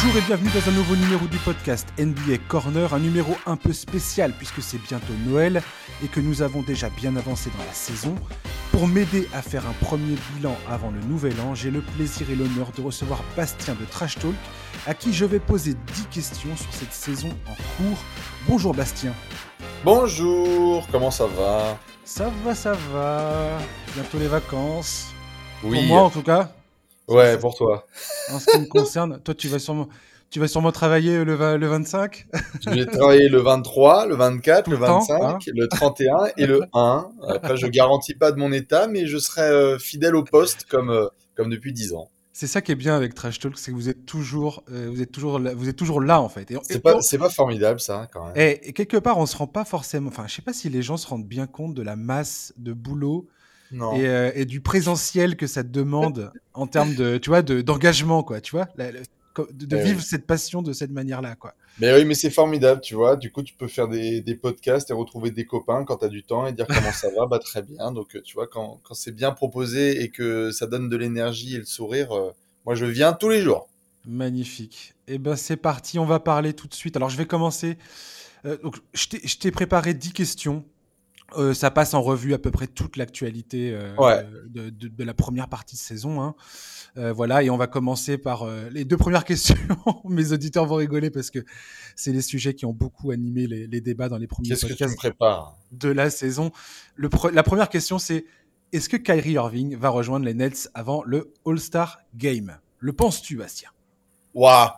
Bonjour et bienvenue dans un nouveau numéro du podcast NBA Corner, un numéro un peu spécial puisque c'est bientôt Noël et que nous avons déjà bien avancé dans la saison. Pour m'aider à faire un premier bilan avant le nouvel an, j'ai le plaisir et l'honneur de recevoir Bastien de Trash Talk à qui je vais poser 10 questions sur cette saison en cours. Bonjour Bastien. Bonjour, comment ça va? Ça va, ça va. Bientôt les vacances. Oui. Pour moi en tout cas. Ouais, pour toi. En ce qui me concerne, toi tu vas sûrement, tu vas sûrement travailler le, va- le 25 Je vais travailler le 23, le 24, Tout le le temps, 25, hein. le 31 et le 1. Après, je garantis pas de mon état, mais je serai euh, fidèle au poste comme, euh, comme depuis 10 ans. C'est ça qui est bien avec Trash Talk, c'est que vous êtes toujours, euh, vous êtes toujours, là, vous êtes toujours là en fait. C'est pas, c'est pas formidable, ça, quand même. et- et quelque part, on se rend pas forcément. Enfin, je sais pas si les gens se rendent bien compte de la masse de boulot. Et, euh, et du présentiel que ça te demande en termes de, tu vois, de- d'engagement, quoi. Tu vois, La- la- co- de, de Eh vivre oui. cette passion de cette manière-là, quoi. Mais oui, mais c'est formidable, tu vois. Du coup, tu peux faire des, des podcasts et retrouver des copains quand tu as du temps et dire comment ça va. Bah, très bien. Donc, euh, tu vois, quand, quand c'est bien proposé et que ça donne de l'énergie et le sourire, euh, moi, je viens tous les jours. Magnifique. Et ben c'est parti, on va parler tout de suite. Alors je vais commencer. Euh, donc je t'ai- je t'ai préparé 10 questions. Euh, ça passe en revue à peu près toute l'actualité euh, Ouais. de, de- de la première partie de saison. hein. Euh, voilà, et on va commencer par euh, les deux premières questions. Mes auditeurs vont rigoler parce que c'est les sujets qui ont beaucoup animé les, les débats dans les premiers Qu'est-ce que tu me podcasts de la saison. Le pre- la première question, c'est est-ce que Kyrie Irving va rejoindre les Nets avant le All-Star Game? Le penses-tu, Bastien? Waouh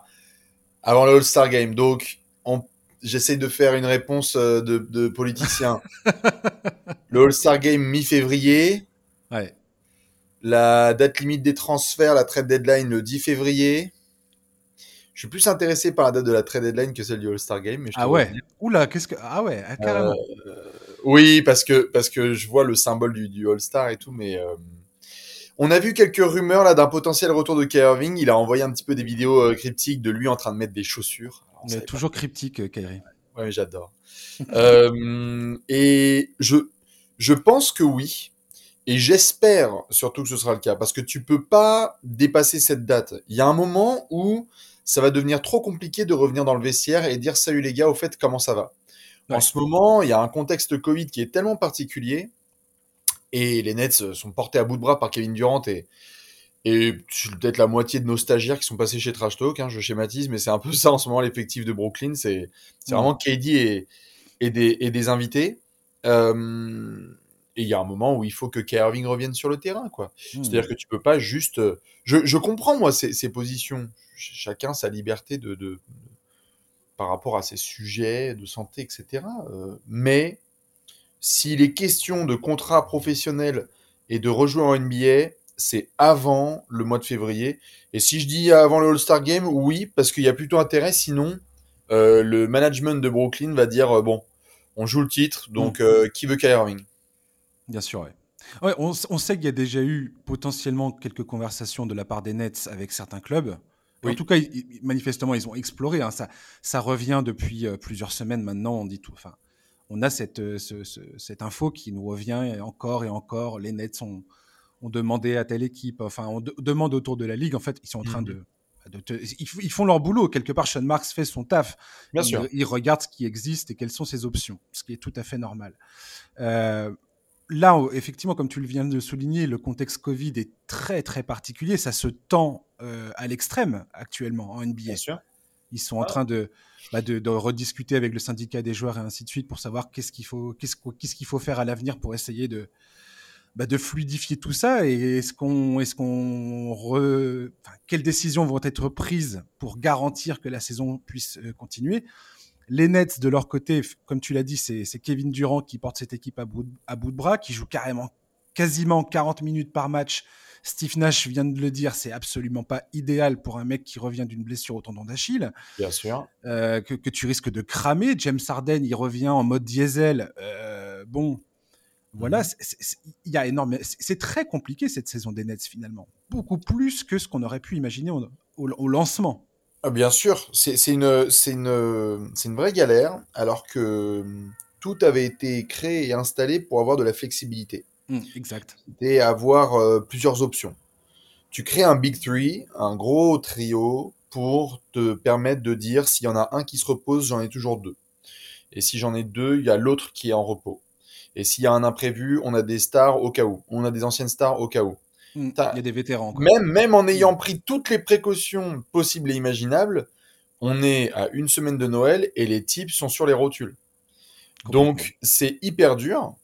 Avant le All-Star Game. Donc, on... j'essaye de faire une réponse euh, de, de politicien. le All-Star Game mi-février. Ouais. La date limite des transferts, la trade deadline le 10 février. Je suis plus intéressé par la date de la trade deadline que celle du All-Star Game. Mais je te Ah ouais. Oula, qu'est-ce que ah ouais, ah, carrément. Oui, parce que, parce que je vois le symbole du, du All-Star et tout, mais euh, on a vu quelques rumeurs là d'un potentiel retour de Kyrie Irving. Il a envoyé un petit peu des vidéos euh, cryptiques de lui en train de mettre des chaussures. Mais toujours cryptique, euh. Ouais, mais j'adore. Euh, et je, je pense que oui. Et j'espère surtout que ce sera le cas. Parce que tu peux pas dépasser cette date. Il y a un moment où ça va devenir trop compliqué de revenir dans le vestiaire et dire salut les gars, au fait, comment ça va? En ce moment, il y a un contexte Covid qui est tellement particulier. Et les Nets sont portés à bout de bras par Kevin Durant et, et peut-être la moitié de nos stagiaires qui sont passés chez Trash Talk. Hein, je schématise, mais c'est un peu ça en ce moment l'effectif de Brooklyn. C'est c'est Mm. vraiment KD et, et, des, et des invités. Euh, et il y a un moment où il faut que Kyrie Irving revienne sur le terrain, quoi. Hmm. C'est-à-dire que tu peux pas juste. Je, je comprends moi ces, ces positions. Ch- Chacun sa liberté de, de par rapport à ses sujets de santé, etc. Euh, mais s'il est question de contrat professionnel et de rejouer en NBA, c'est avant le mois de février. Et si je dis avant le All-Star Game, oui, parce qu'il y a plutôt intérêt. Sinon, euh, le management de Brooklyn va dire euh, bon, on joue le titre, donc euh, qui veut Kyrie Irving? Bien sûr, ouais. Ouais, on, sait qu'il y a déjà eu potentiellement quelques conversations de la part des Nets avec certains clubs. En tout cas, ils- manifestement, ils ont exploré. hein. Ça, ça revient depuis plusieurs semaines maintenant. On dit tout. Enfin, on a cette, ce- ce- cette info qui nous revient encore et encore. Les Nets ont, ont demandé à telle équipe. Enfin, on de- demande autour de la ligue. En fait, ils sont en train Mhm. de, te- ils, font leur boulot quelque part. Sean Marks fait son taf. Bien ils, sûr. ils regardent ce qui existe et quelles sont ses options, ce qui est tout à fait normal. Euh, là, on- effectivement, comme tu le viens de souligner, le contexte Covid est très très particulier. Ça se tend euh, à l'extrême actuellement en NBA. Bien sûr. Ils sont en Ah. train de, bah, de, de rediscuter avec le syndicat des joueurs et ainsi de suite pour savoir qu'est-ce qu'il faut, qu'est-ce qu'il faut faire à l'avenir pour essayer de, bah, de fluidifier tout ça. Et est-ce qu'on, est-ce qu'on, re- enfin, quelles décisions vont être prises pour garantir que la saison puisse euh, continuer? Les Nets, de leur côté, comme tu l'as dit, c'est, c'est Kevin Durant qui porte cette équipe à bout, de- à bout de bras, qui joue carrément quasiment 40 minutes par match. Steve Nash vient de le dire, c'est absolument pas idéal pour un mec qui revient d'une blessure au tendon d'Achille, Bien sûr. euh, que, que tu risques de cramer. James Harden, il revient en mode diesel. Euh, bon, voilà, Mhm. il y a énorme. C'est très compliqué cette saison des Nets finalement, beaucoup plus que ce qu'on aurait pu imaginer au, au- au lancement. Ah, bien sûr, c'est une, une, une vraie galère, alors que hum, tout avait été créé et installé pour avoir de la flexibilité Mm, exact. et avoir euh, plusieurs options. Tu crées un Big Three, un gros trio pour te permettre de dire s'il y en a un qui se repose, j'en ai toujours deux. Et si j'en ai deux, il y a l'autre qui est en repos. Et s'il y a un imprévu, on a des stars au cas où. On a des anciennes stars au cas où. Hmm, il y a des vétérans. Même, même en ayant pris toutes les précautions possibles et imaginables, on est à une semaine de Noël et les types sont sur les rotules. Donc c'est hyper dur.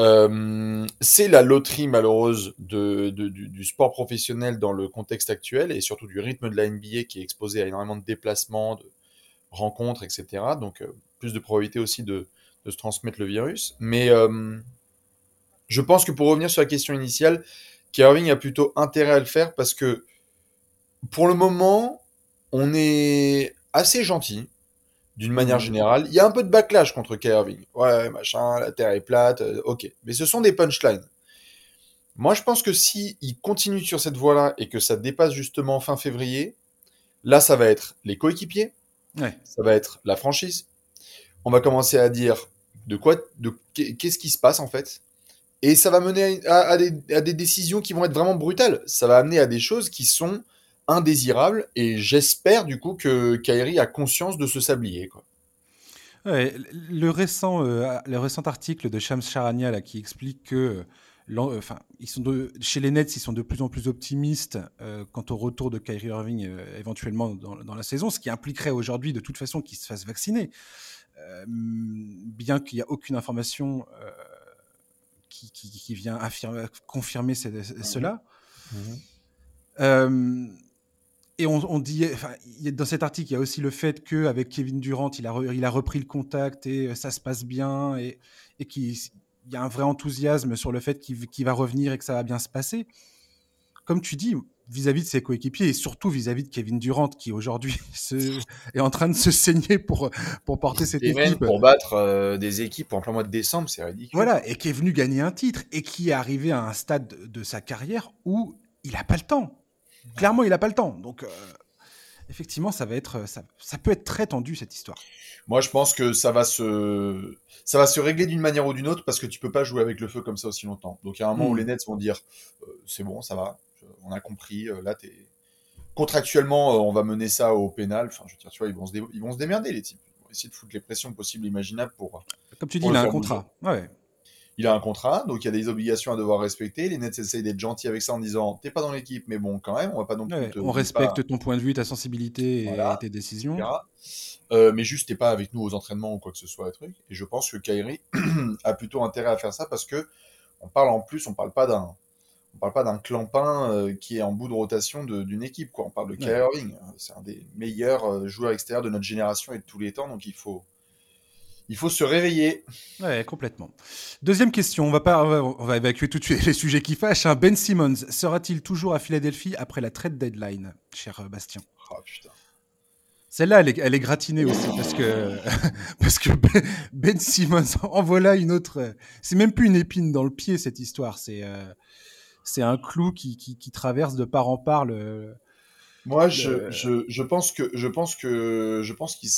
Euh, c'est la loterie malheureuse de, du, sport professionnel dans le contexte actuel et surtout du rythme de la NBA qui est exposé à énormément de déplacements, de rencontres, etc. Donc euh, plus de probabilité aussi de, de, se transmettre le virus. Mais euh, je pense que pour revenir sur la question initiale, Kyrie a plutôt intérêt à le faire parce que pour le moment, on est assez gentil d'une manière mmh. générale. Il y a un peu de backlash contre Kyrie Ouais, machin, la Terre est plate, euh, ok. Mais ce sont des punchlines. Moi, je pense que si il continue sur cette voie-là et que ça dépasse justement fin février, là, ça va être les coéquipiers, ça va être la franchise. On va commencer à dire de quoi, de qu'est-ce qui se passe en fait, et ça va mener à, des, à, des, décisions qui vont être vraiment brutales. Ça va amener à des choses qui sont indésirables. Et j'espère du coup que Kairi a conscience de ce sablier. Quoi. le, récent, euh, le récent article de Shams Charania qui explique que euh, enfin, ils sont de, chez les Nets, ils sont de plus en plus optimistes euh, quant au retour de Kyrie Irving éventuellement dans, dans, la saison, ce qui impliquerait aujourd'hui de toute façon qu'il se fasse vacciner, bien qu'il n'y a aucune information qui, vient affirmer, confirmer cela. Mmh. et on, dit, dans cet article, il y a aussi le fait qu'avec Kevin Durant, il a, il a repris le contact et euh, ça se passe bien et, et qu'il y a un vrai enthousiasme sur le fait qu'il va revenir et que ça va bien se passer. Comme tu dis, vis-à-vis de ses coéquipiers et surtout vis-à-vis de Kevin Durant qui aujourd'hui est en train de se saigner pour, pour porter cette équipe. Pour battre euh, des équipes en plein mois de décembre, c'est ridicule. Voilà, et qui est venu gagner un titre et qui est arrivé à un stade de sa carrière où il n'a pas le temps. Clairement, il n'a pas le temps. Donc, euh, effectivement, ça, va être, ça, ça peut être très tendu cette histoire. Moi, je pense que ça va se, ça va se régler d'une manière ou d'une autre parce que tu peux pas jouer avec le feu comme ça aussi longtemps. Donc, il y a un moment où hmm. les Nets vont dire euh, c'est bon, ça va, on a compris. Euh, là, es... contractuellement, euh, on va mener ça au pénal. Enfin, je veux dire, tu vois, ils vont se, ils vont se démerder, les types. Ils vont essayer de foutre les pressions possibles, imaginables pour. Euh, Comme tu dis, il a un contrat. Ouais. Il a un contrat, donc il y a des obligations à devoir respecter. Les Nets essayent d'être gentils avec ça en disant T'es pas dans l'équipe, mais bon, quand même, on va pas non plus. on respecte ton point de vue, ta sensibilité et tes décisions. mais juste, t'es pas avec nous aux entraînements ou quoi que ce soit, truc. Et je pense que Kyrie a plutôt intérêt à faire ça parce que on parle en plus, on parle pas d'un on parle pas d'un clampin euh, qui est en bout de rotation d'une équipe. Quoi. On parle de Kyrie Irving. C'est un des meilleurs euh, joueurs extérieurs de notre génération et de tous les temps. Donc il faut, il faut se réveiller. Ouais, complètement. Deuxième question. On va, pas, on va évacuer tout de suite les sujets qui fâchent. Hein. Ben Simmons sera-t-il toujours à Philadelphie après la trade deadline, cher euh, Bastien? Oh, putain. Celle-là, elle est, elle est, gratinée aussi parce que, parce que Ben Simmons en voilà une autre. C'est même plus une épine dans le pied cette histoire. C'est c'est un clou qui, qui, traverse de part en part le. Moi, je, je, je, pense que je pense que je pense qu'il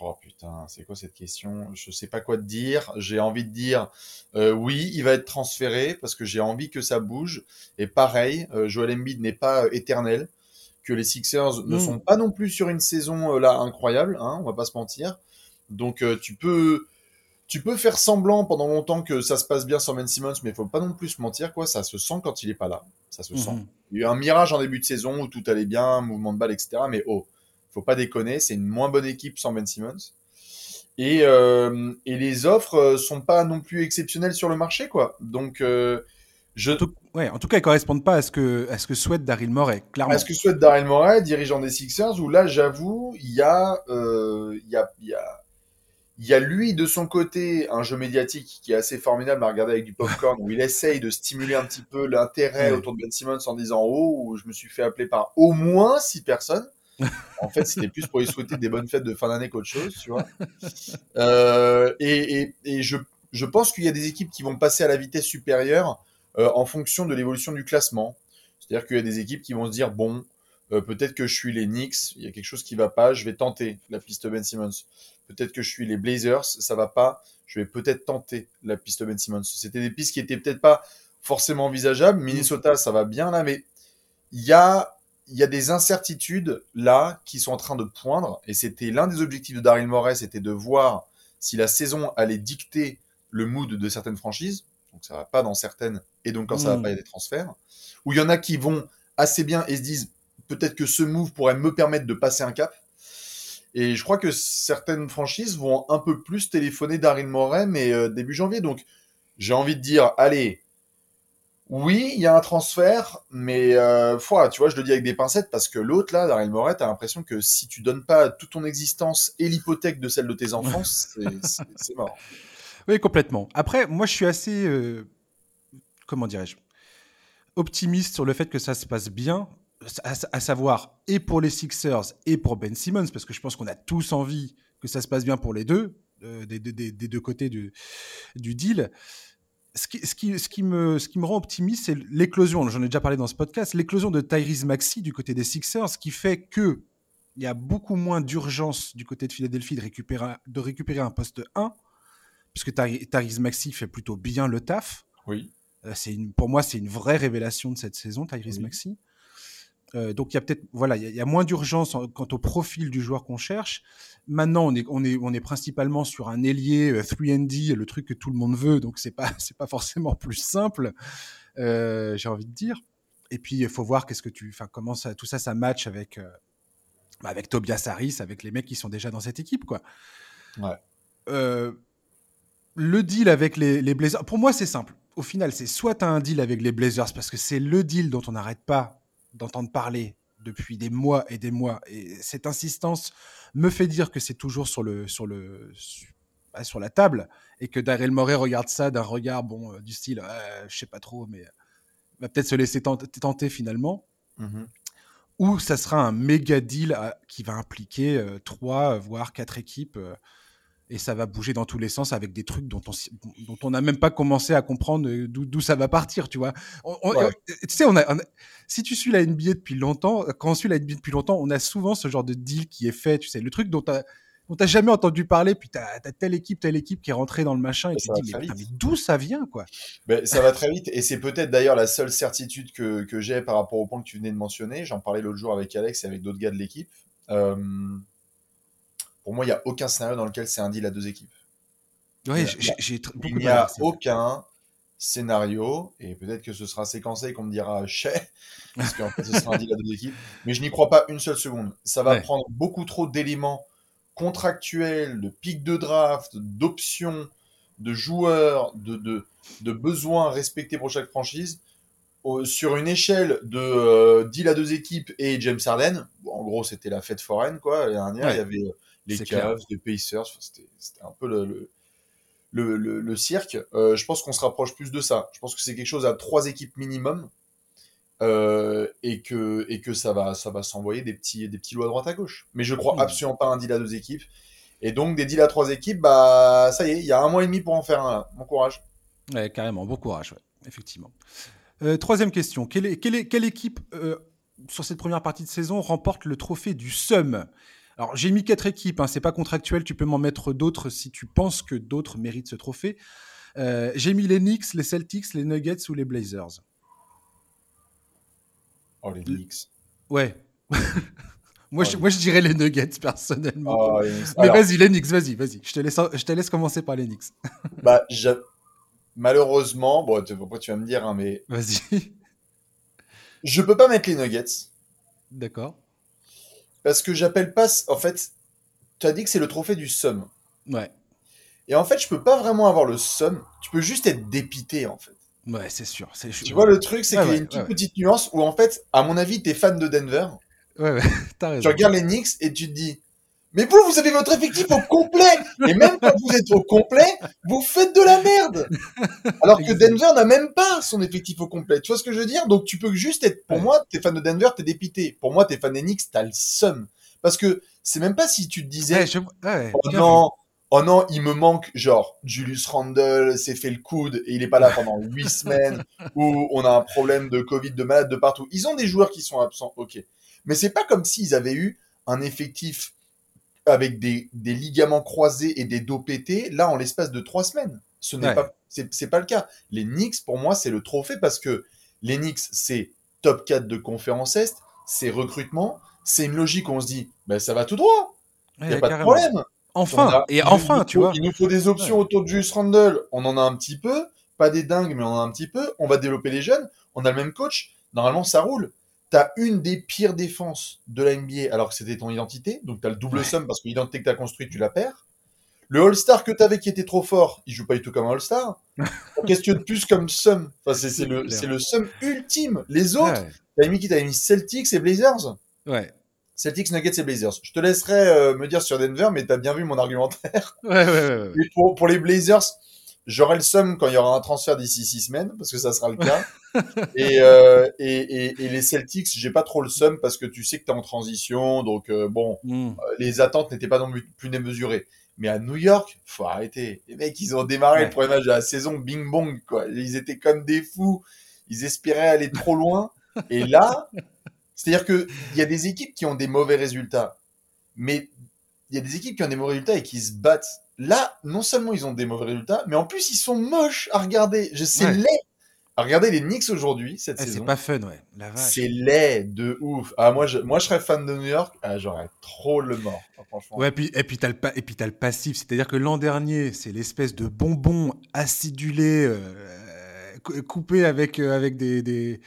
oh putain c'est quoi cette question? Je sais pas quoi te dire j'ai envie de dire euh, oui il va être transféré parce que j'ai envie que ça bouge et pareil euh, Joel Embiid n'est pas éternel que les Sixers ne hmm. sont pas non plus sur une saison euh, là incroyable hein, on va pas se mentir donc tu peux tu peux faire semblant pendant longtemps que ça se passe bien sans Ben Simmons, mais il faut pas non plus se mentir, quoi. Ça se sent quand il est pas là. Ça se sent. Mhm. Il y a eu un mirage en début de saison où tout allait bien, mouvement de balle, etc. Mais oh, faut pas déconner, c'est une moins bonne équipe sans Ben Simmons. Et, euh, et les offres euh, sont pas non plus exceptionnelles sur le marché, quoi. Donc, euh, je. En tout, ouais, en tout cas, elles correspondent pas à ce que, à ce que souhaite Daryl Morey, clairement. À ce que souhaite Daryl Morey, dirigeant des Sixers, où là, j'avoue, il y a, il y a, il y a il y a lui de son côté un jeu médiatique qui est assez formidable à regarder avec du popcorn où il essaye de stimuler un petit peu l'intérêt autour de Ben Simmons en disant oh je me suis fait appeler par au moins six personnes. en fait, c'était plus pour lui souhaiter des bonnes fêtes de fin d'année qu'autre chose, tu vois. Euh, et, et, et je, je pense qu'il y a des équipes qui vont passer à la vitesse supérieure euh, en fonction de l'évolution du classement. C'est-à-dire qu'il y a des équipes qui vont se dire bon, euh, peut-être que je suis les Knicks, il y a quelque chose qui va pas, je vais tenter la piste Ben Simmons. Peut-être que je suis les Blazers, ça va pas, je vais peut-être tenter la piste Ben Simmons. C'était des pistes qui étaient peut-être pas forcément envisageables. Minnesota, ça va bien là, mais il y a il y a des incertitudes là qui sont en train de poindre, et c'était l'un des objectifs de Daryl Morey, c'était de voir si la saison allait dicter le mood de certaines franchises. Donc ça va pas dans certaines, et donc quand ça va Mm. pas, il y a des transferts. Ou il y en a qui vont assez bien et se disent peut-être que ce move pourrait me permettre de passer un cap. Et je crois que certaines franchises vont un peu plus téléphoner Daryl Morey, mais euh, début janvier. Donc j'ai envie de dire, allez, oui, il y a un transfert, mais euh, foi, tu vois, je le dis avec des pincettes parce que l'autre là, Daryl Morey, t'as l'impression que si tu donnes pas toute ton existence et l'hypothèque de celle de tes enfants, c'est mort. Oui, complètement. Après, moi, je suis assez, euh, comment dirais-je, optimiste sur le fait que ça se passe bien, à, à savoir et pour les Sixers et pour Ben Simmons, parce que je pense qu'on a tous envie que ça se passe bien pour les deux, euh, des, des- des- des deux côtés du, du deal. Ce qui, ce, qui, ce, qui me, ce qui me rend optimiste, c'est l'éclosion, j'en ai déjà parlé dans ce podcast, l'éclosion de Tyrese Maxey du côté des Sixers, qui fait que il y a beaucoup moins d'urgence du côté de Philadelphie de récupérer, de récupérer un poste 1, puisque Ty- Tyrese Maxey fait plutôt bien le taf. Oui. Euh, une, pour moi, c'est une vraie révélation de cette saison, Tyrese Oui. Maxey. Euh, donc il y a peut-être voilà, il y, a- il y a moins d'urgence en- quant au profil du joueur qu'on cherche. Maintenant, on est, on est, on est principalement sur un ailier euh, 3D, le truc que tout le monde veut, donc c'est pas, c'est pas forcément plus simple, euh, j'ai envie de dire. Et puis il faut voir qu'est-ce que tu, enfin comment ça, tout ça, ça match avec, euh, bah, avec Tobias Harris, avec les mecs qui sont déjà dans cette équipe, quoi. Ouais. Le deal avec les, les Blazers, pour moi, c'est simple. Au final, c'est soit tu as un deal avec les Blazers parce que c'est le deal dont on n'arrête pas d'entendre parler depuis des mois et des mois. Et cette insistance me fait dire que c'est toujours sur, le, sur, le, sur, bah, sur la table et que Daryl Morey regarde ça d'un regard bon, euh, du style euh, je sais pas trop, mais va peut-être se laisser tenter, finalement. Mhm. Ou ça sera un méga deal à- qui va impliquer euh, trois, voire quatre équipes. Euh, et ça va bouger dans tous les sens avec des trucs dont on dont on n'a même pas commencé à comprendre euh, d'où ça va partir, tu vois. On- on- Ouais. Tu sais, on a, on a- si tu suis la NBA depuis longtemps, quand on suit la NBA depuis longtemps, on a souvent ce genre de deal qui est fait, tu sais, le truc dont tu n'as jamais entendu parler, puis tu as, telle équipe, telle équipe qui est rentrée dans le machin, et Et tu te dis, mais, d'où ça vient, quoi? Ben, ça va très vite et c'est peut-être d'ailleurs la seule certitude que, que j'ai par rapport au point que tu venais de mentionner. J'en parlais l'autre jour avec Alex et avec d'autres gars de l'équipe. Euh, pour moi, il n'y a aucun scénario dans lequel c'est un deal à deux équipes. Ouais, j'ai- Il n'y a aucun scénario, et peut-être que ce sera séquencé et qu'on me dira chais, parce qu'en fait ce sera un deal à deux équipes, mais je n'y crois pas une seule seconde. Ça va Ouais. prendre beaucoup trop d'éléments contractuels, de pics de draft, d'options, de joueurs, de, de, de besoins respectés pour chaque franchise. Sur une échelle de euh, deal à deux équipes et James Harden, en gros c'était la fête foraine quoi. L'année dernière, Ouais. il y avait euh, les. Cavs, les Pacers, enfin, c'était un peu le, le, le, le- le cirque. Euh, je pense qu'on se rapproche plus de ça. Je pense que c'est quelque chose à trois équipes minimum euh, et que et que ça va ça va s'envoyer des petits des petits lots à droite à gauche. Mais je crois Hmm. absolument pas à un deal à deux équipes. Et donc des deals à trois équipes, bah ça y est, il y a un mois et demi pour en faire un. là. Bon courage. Ouais, carrément, bon courage, ouais, effectivement. Euh, troisième question. Quelle, est- quelle est- quelle équipe, euh, sur cette première partie de saison, remporte le trophée du SUM? Alors, j'ai mis quatre équipes, hein, c'est pas contractuel, tu peux m'en mettre d'autres si tu penses que d'autres méritent ce trophée. Euh, j'ai mis les Knicks, les Celtics, les Nuggets ou les Blazers. Oh les Knicks. Ouais. moi, Oh, je, moi, je dirais les Nuggets, personnellement. Oh, les. Mais vas-y, les Knicks, vas-y, vas-y. Je te laisse, je te laisse commencer par les Knicks. bah, j'a- malheureusement, bon, tu- tu vas me dire, hein, mais Vas-y. je peux pas mettre les Nuggets D'accord. Parce que j'appelle pas. En fait, tu as dit que c'est le trophée du Sum. Ouais. Et en fait, je peux pas vraiment avoir le Sum. Tu peux juste être dépité, en fait. Ouais, c'est sûr. c'est- Tu vois, le truc, c'est Ouais, qu'il y a une toute petite nuance où, en fait, à mon avis, t'es fan de Denver. Ouais, ouais, t'as raison. Tu regardes les Knicks et tu te dis, mais vous, vous avez votre effectif au complet. Et même quand vous êtes au complet, vous faites de la merde. Alors que. Denver n'a même pas son effectif au complet. Tu vois ce que je veux dire? Donc tu peux juste être, pour Ouais. moi, t'es fan de Denver, t'es dépité. Pour moi, t'es fan Knicks, t'as le seum. Parce que c'est même pas si tu te disais, Ouais, je- ouais, oh non, oh non, il me manque, genre, Julius Randle s'est fait le coude et il est pas là pendant huit semaines, ou on a un problème de Covid, de malades de partout. Ils ont des joueurs qui sont absents, ok. Mais c'est pas comme s'ils avaient eu un effectif avec des, des ligaments croisés et des dos pétés, là, en l'espace de trois semaines. Ce n'est Ouais. pas, c'est, c'est pas le cas. Les Knicks, pour moi, c'est le trophée parce que les Knicks, c'est top 4 de conférence Est, ces recrutements, c'est une logique où on se dit, ben, ça va tout droit. Il n'y a pas de problème. Enfin, a- et enfin, nous tu faut- vois. Il nous faut des options autour de Julius Randle. On en a un petit peu. Pas des dingues, mais on en a un petit peu. On va développer les jeunes. On a le même coach. Normalement, ça roule. T'as une des pires défenses de la NBA alors que c'était ton identité. Donc t'as le double Ouais. somme parce que l'identité que t'as construite, tu la perds. Le All-Star que t'avais qui était trop fort, il joue pas du tout comme un All-Star. Qu'est-ce que tu de plus comme somme Enfin, c'est le, le somme ultime. Les autres, Ouais. t'avais mis qui? T'avais mis Celtics et Blazers Ouais. Celtics, Nuggets et Blazers. Je te laisserai euh, me dire sur Denver, mais t'as bien vu mon argumentaire. Ouais, ouais, ouais, ouais. Mais pour, pour les Blazers, j'aurai le seum quand il y aura un transfert d'ici six semaines, parce que ça sera le cas. et, euh, et, et, et les Celtics, j'ai pas trop le seum parce que tu sais que t'es en transition, donc euh, bon, Mm. euh, les attentes n'étaient pas non plus démesurées. Mais à New York, faut arrêter. Les mecs, ils ont démarré Ouais. le premier match de la saison, bing bong, quoi. Ils étaient comme des fous. Ils espéraient aller trop loin. Et là, c'est-à-dire que il y a des équipes qui ont des mauvais résultats, mais il y a des équipes qui ont des mauvais résultats et qui se battent. Là, non seulement ils ont des mauvais résultats, mais en plus ils sont moches à regarder. Je sais Ouais. laid. À regarder les Knicks aujourd'hui cette Eh, c'est saison. pas fun, ouais. C'est laid de ouf. Ah moi je moi je serais fan de New York, ah, j'aurais trop le mort. Ah, franchement. Ouais, puis, et puis t'as le, et puis le passif, c'est-à-dire que l'an dernier, c'est l'espèce de bonbon acidulé, euh, cou- coupé avec, euh, avec des, des-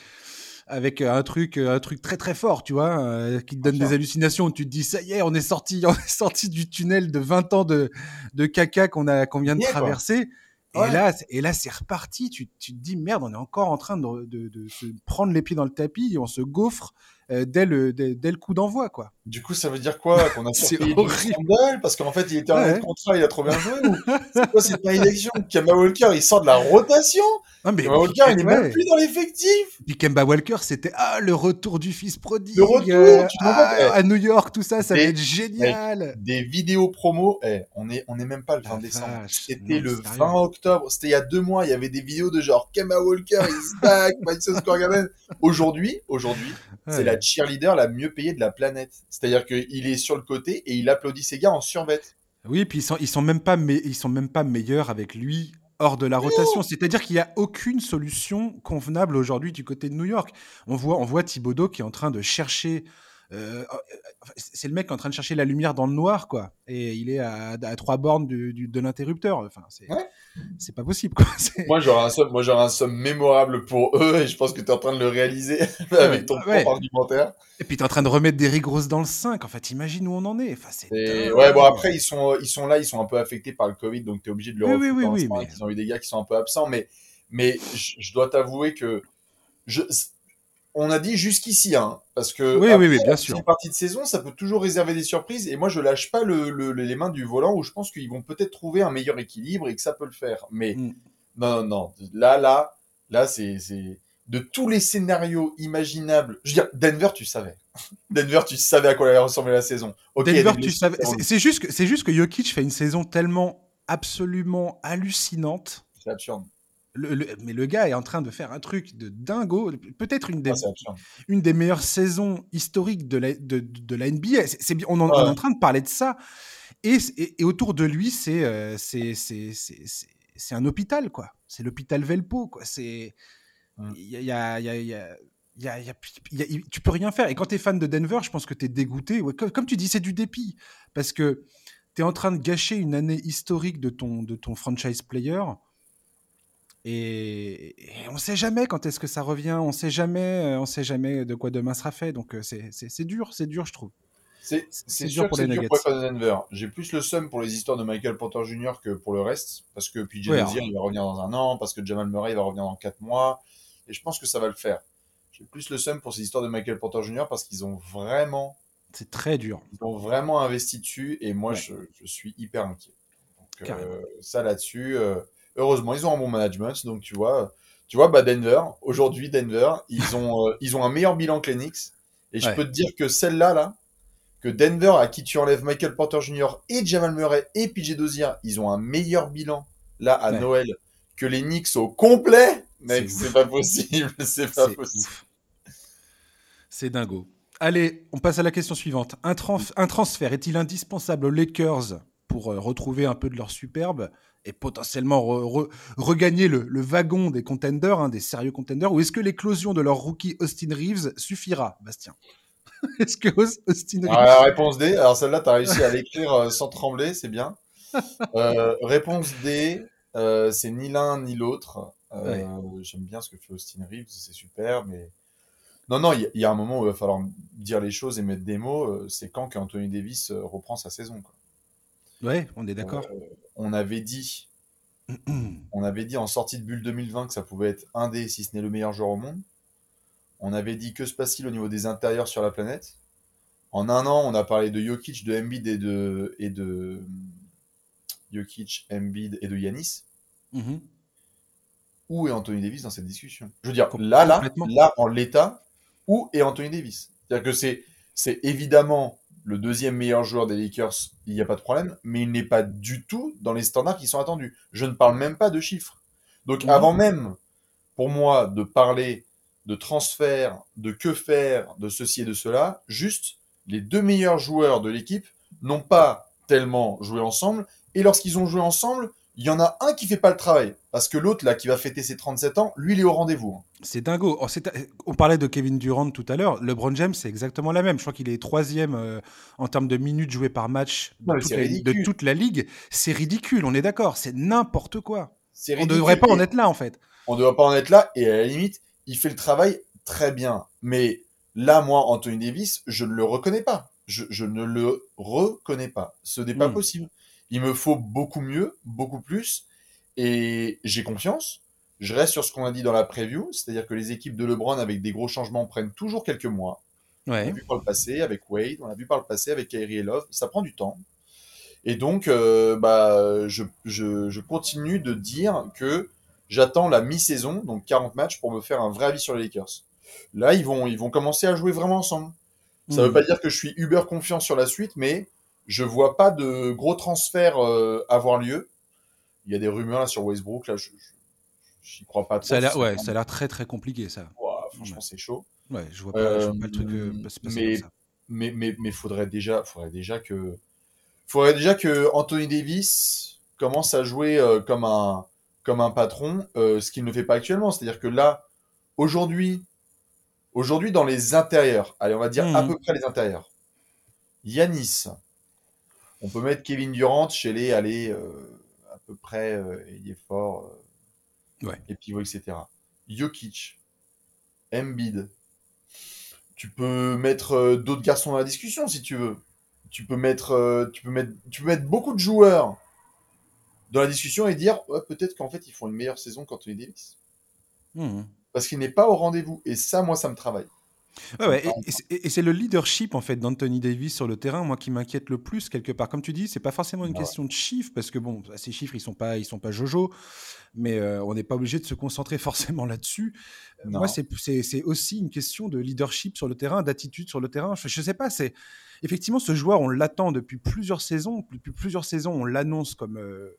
avec euh, un truc, euh, un truc très très fort, tu vois, euh, qui te donne des hallucinations. où Tu te dis, ça y est, on est sorti, on est sorti du tunnel de 20 ans de, de caca qu'on a, qu'on vient de Yeah, traverser. Et là, c'est- et là, c'est reparti. Tu, tu te dis merde, on est encore en train de, de- de se prendre les pieds dans le tapis et on se gaufre euh, dès le, dès, dès le coup d'envoi, quoi. Du coup, ça veut dire quoi Qu'on a horrible. Randle parce qu'en fait, il était en Ouais. contrat, il a trop bien joué ou C'est quoi cette malédiction Kemba Walker, il sort de la rotation? Ah, mais, Kemba Walker, il est ouais. même plus dans l'effectif Puis Kemba Walker, c'était ah, le retour du fils prodigue. Le retour, euh, tu ah, eh. à New York, tout ça, ça va être génial. Des vidéos promo, eh, on est, on est même pas le La 20 décembre. C'était le sérieux. 20 octobre, c'était il y a deux mois, il y avait des vidéos de genre Kemba Walker, is back, Madison Square Garden. Aujourd'hui, aujourd'hui, c'est la cheerleader la mieux payée de la planète. C'est-à-dire qu'il est sur le côté et il applaudit ses gars en survêt. Oui, puis ils sont, ils sont même pas, ils sont même pas meilleurs avec lui hors de la rotation. C'est-à-dire qu'il y a aucune solution convenable aujourd'hui du côté de New York. On voit, on voit Thibodeau qui est en train de chercher. Euh, euh, c'est le mec qui est en train de chercher la lumière dans le noir, quoi. Et il est à, à trois bornes du- du- de l'interrupteur. Enfin, c'est, Ouais. c'est pas possible, quoi. Moi, j'aurais un somme, moi, j'aurais un somme mémorable pour eux et je pense que tu es en train de le réaliser avec ton Ouais. propre argumentaire. Et puis t'es en train de remettre des Rose dans le 5. En fait, imagine où on en est. Enfin, c'est ouais, bon, après, ils sont, ils sont là, ils sont un peu affectés par le Covid, donc tu es obligé de le Oui, oui, oui, mais- Ils ont eu des gars qui sont un peu absents, mais, mais je, je dois t'avouer que je, on a dit jusqu'ici, hein, parce que Oui, après, oui, oui, bien la sûr. deuxième partie de saison, ça peut toujours réserver des surprises, et moi, je lâche pas le, le- les mains du volant où je pense qu'ils vont peut-être trouver un meilleur équilibre et que ça peut le faire. Mais Mm. non, non, non, là, là, là, c'est, de tous les scénarios imaginables. Je veux dire, Denver, tu savais. Denver, tu savais à quoi allait ressembler la saison. Denver, tu savais. C'est- C'est juste que c'est juste que Jokic fait une saison tellement absolument hallucinante. C'est absurde. Le- le- mais le gars est en train de faire un truc de dingo. Peut-être une des Ah, une des meilleures saisons historiques de la, de, de la NBA. On, en- Ouais. on est en train de parler de ça. Et, et, et autour de lui, c'est, euh, c'est, un hôpital, quoi. C'est l'hôpital Velpo, quoi. C'est. Mm. Il- tu peux rien faire. Et quand tu es fan de Denver, je pense que tu es dégoûté. Ouais, comme, comme tu dis, c'est du dépit. Parce que tu es en train de gâcher une année historique de ton, de ton franchise player. Et, et on sait jamais quand est-ce que ça revient, on sait jamais, euh, on sait jamais de quoi demain sera fait. Donc euh, c'est dur, c'est dur, je trouve. C'est, dur pour les Nuggets. J'ai plus le seum pour les histoires de Michael Porter Jr. que pour le reste. Parce que PJ Ouais, il va revenir dans un an. Parce que Jamal Murray, va revenir dans 4 mois. Et je pense que ça va le faire. J'ai plus le seum pour ces histoires de Michael Porter Jr. parce qu'ils ont vraiment, C'est très dur. ils ont vraiment investi dessus. Et moi, Ouais. je, je suis hyper inquiet. Donc, euh, ça là-dessus, euh, heureusement, ils ont un bon management. Donc, tu vois, tu vois, bah, Denver, aujourd'hui, Denver, ils ont, euh, ils ont un meilleur bilan que les Knicks. Et je Ouais. peux te dire que celle-là, là, que Denver, à qui tu enlèves Michael Porter Jr. et Jamal Murray et PJ Dozier, ils ont un meilleur bilan, là, à Ouais. Noël, que les Knicks au complet. Mec, C'est pas possible. C'est pas possible. C'est dingo. Allez, on passe à la question suivante. Un, trans- un transfert est-il indispensable aux Lakers pour euh, retrouver un peu de leur superbe? Et potentiellement re- re- regagner le, le wagon des contenders, hein, des sérieux contenders, ou est-ce que l'éclosion de leur rookie Austin Reeves suffira, Bastien? Est-ce que Austin Reeves. Ah, réponse D. Alors celle-là, tu as réussi à l'écrire euh, sans trembler, c'est bien. Euh, réponse D. Euh, c'est ni l'un ni l'autre. Euh, J'aime bien ce que fait Austin Reeves, c'est super, mais non, non, il y, y, a un moment où il va falloir dire les choses et mettre des mots. C'est quand qu'Anthony Davis reprend sa saison. Quoi. Ouais, on est d'accord. on avait dit, on avait dit en sortie de bulle 2020 que ça pouvait être un des, si ce n'est le meilleur joueur au monde. On avait dit que se passe-t-il au niveau des intérieurs sur la planète? En un an, on a parlé de Jokic, de Embiid et de et de Jokic, Embiid et de Yanis. Mm-hmm. Où est Anthony Davis dans cette discussion? Je veux dire, là, là, là, en l'état, où est Anthony Davis? C'est-à-dire que c'est c'est évidemment le deuxième meilleur joueur des Lakers, il n'y a pas de problème, mais il n'est pas du tout dans les standards qui sont attendus. Je ne parle même pas de chiffres. Donc mmh. avant même, pour moi, de parler de transfert, de que faire, de ceci et de cela, juste les deux meilleurs joueurs de l'équipe n'ont pas tellement joué ensemble, et lorsqu'ils ont joué ensemble, il y en a un qui fait pas le travail. Parce que l'autre, là, qui va fêter ses 37 ans, lui, il est au rendez-vous. Hein. C'est dingo. Oh, on parlait de Kevin Durant tout à l'heure. LeBron James, c'est exactement la même. Je crois qu'il est troisième euh, en termes de minutes jouées par match de, toute, la, de toute, la, ligue. C'est ridicule, on est d'accord. C'est n'importe quoi. On ne devrait pas en être là, en fait. On ne devrait pas en être là. Et à la limite, il fait le travail très bien. Mais là, moi, Anthony Davis, je ne le reconnais pas. Je, je ne le reconnais pas. Ce n'est pas mmh. possible. Il me faut beaucoup mieux, beaucoup plus. Et j'ai confiance. Je reste sur ce qu'on a dit dans la preview, c'est-à-dire que les équipes de LeBron avec des gros changements prennent toujours quelques mois. Ouais. On l'a vu par le passé avec Wade, on l'a vu par le passé avec Kyrie et Love. Ça prend du temps. Et donc, euh, bah, je, je, je, continue de dire que j'attends la mi-saison, donc 40 matchs, pour me faire un vrai avis sur les Lakers. Là, ils vont, ils vont commencer à jouer vraiment ensemble. Ça ne veut hmm. pas dire que je suis uber confiant sur la suite, mais je vois pas de gros transferts euh, avoir lieu. Il y a des rumeurs là sur Westbrook, là, je, j'y crois pas. Trop, ça a l'air, ouais, ça a l'air très très compliqué ça. franchement, c'est chaud. Ouais, je vois pas, je vois pas le truc. Euh, mais, mais, mais, mais, faudrait déjà, faudrait déjà que, faudrait déjà que Anthony Davis commence à jouer euh, comme un, comme un patron, euh, ce qu'il ne fait pas actuellement. C'est-à-dire que là, aujourd'hui, aujourd'hui dans les intérieurs, allez, on va dire à mmh. peu près les intérieurs. Yanis, on peut mettre Kevin Durant chez les, allez, euh, à peu près, euh, il est fort, euh, ouais. et pivot, etc. Jokic, Embiid. Tu peux mettre euh, d'autres garçons dans la discussion si tu veux. Tu peux mettre, euh, tu peux mettre, tu peux mettre beaucoup de joueurs dans la discussion et dire ouais, peut-être qu'en fait ils font une meilleure saison qu'Anthony Davis. Mmh. Parce qu'il n'est pas au rendez-vous. Et ça, moi, ça me travaille. Ouais, ouais, et, c'est le leadership en fait d'Anthony Davis sur le terrain, moi qui m'inquiète le plus quelque part. Comme tu dis, c'est pas forcément une question de chiffres parce que bon, ces chiffres ils sont pas, ils sont pas jojo, mais euh, on n'est pas obligé de se concentrer forcément là-dessus. Moi, c'est aussi une question de leadership sur le terrain, d'attitude sur le terrain. Je, je sais pas, c'est effectivement ce joueur, on l'attend depuis plusieurs saisons, depuis plusieurs saisons, on l'annonce comme euh,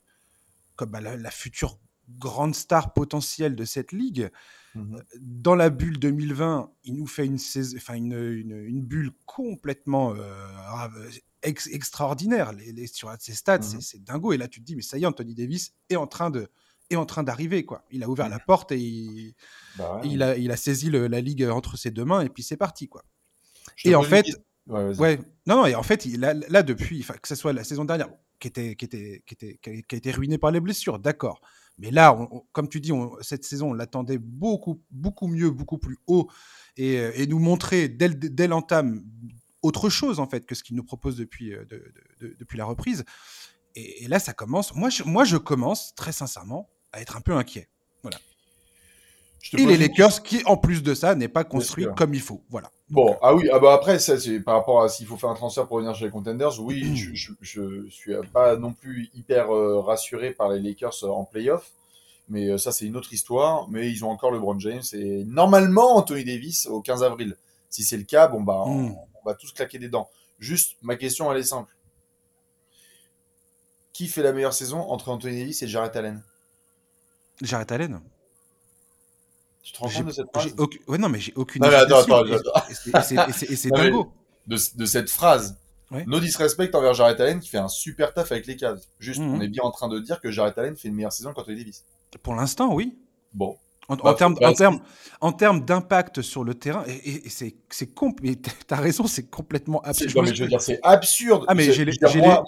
comme bah, la, la, future grande star potentielle de cette ligue. Mmh dans la bulle 2020, il nous fait une, enfin une, une, une bulle complètement euh, ex extraordinaire. Les, les, sur ses stats, mmh c'est dingo. Et là, tu te dis, mais ça y est, Anthony Davis est en train de est en train d'arriver quoi. Il a ouvert la porte et il, bah ouais. il, a, il a saisi le, la ligue entre ses deux mains et puis c'est parti quoi. et en fait, ouais, ouais, non non et en fait il, là, là depuis, que ce soit la saison dernière qui était qui était qui était qui a été ruiné par les blessures, d'accord. Mais là, comme tu dis, cette saison, on l'attendait beaucoup, beaucoup mieux, beaucoup plus haut, et, et nous montrer dès, l'entame autre chose en fait que ce qu'il nous propose depuis, de, de, de, depuis la reprise. Et, et, là, ça commence. Moi je, moi, je commence très sincèrement à être un peu inquiet. Voilà. Et les Lakers, qui en plus de ça n'est pas construit comme il faut. Voilà. Bon, Donc, ah oui, ah bah après, ça, c'est par rapport à s'il faut faire un transfert pour revenir chez les Contenders, oui, je, je, je, suis pas non plus hyper euh, rassuré par les Lakers en playoff, mais euh, ça, c'est une autre histoire. Mais ils ont encore LeBron James et normalement Anthony Davis au 15 avril. Si c'est le cas, bon, bah, on, on, va tous claquer des dents. Juste, ma question, elle est simple. Qui fait la meilleure saison entre Anthony Davis et Jarrett Allen? Jarrett Allen? Tu te rends compte de cette phrase aucun... Ouais, non, mais j'ai aucune non, mais attends, attends, attends. Et c'est dingo. De, de, cette phrase, ouais. no disrespect envers Jarrett Allen qui fait un super taf avec les Cavs. Juste, mmh. on est bien en train de dire que Jarrett Allen fait une meilleure saison qu'Anthony Davis. Pour l'instant, oui. Bon. En, Bah, termes bah, en termes en termes d'impact sur le terrain, et, et- et c'est t'as raison, c'est complètement absurde. non, mais je veux dire, c'est absurde. Ah, mais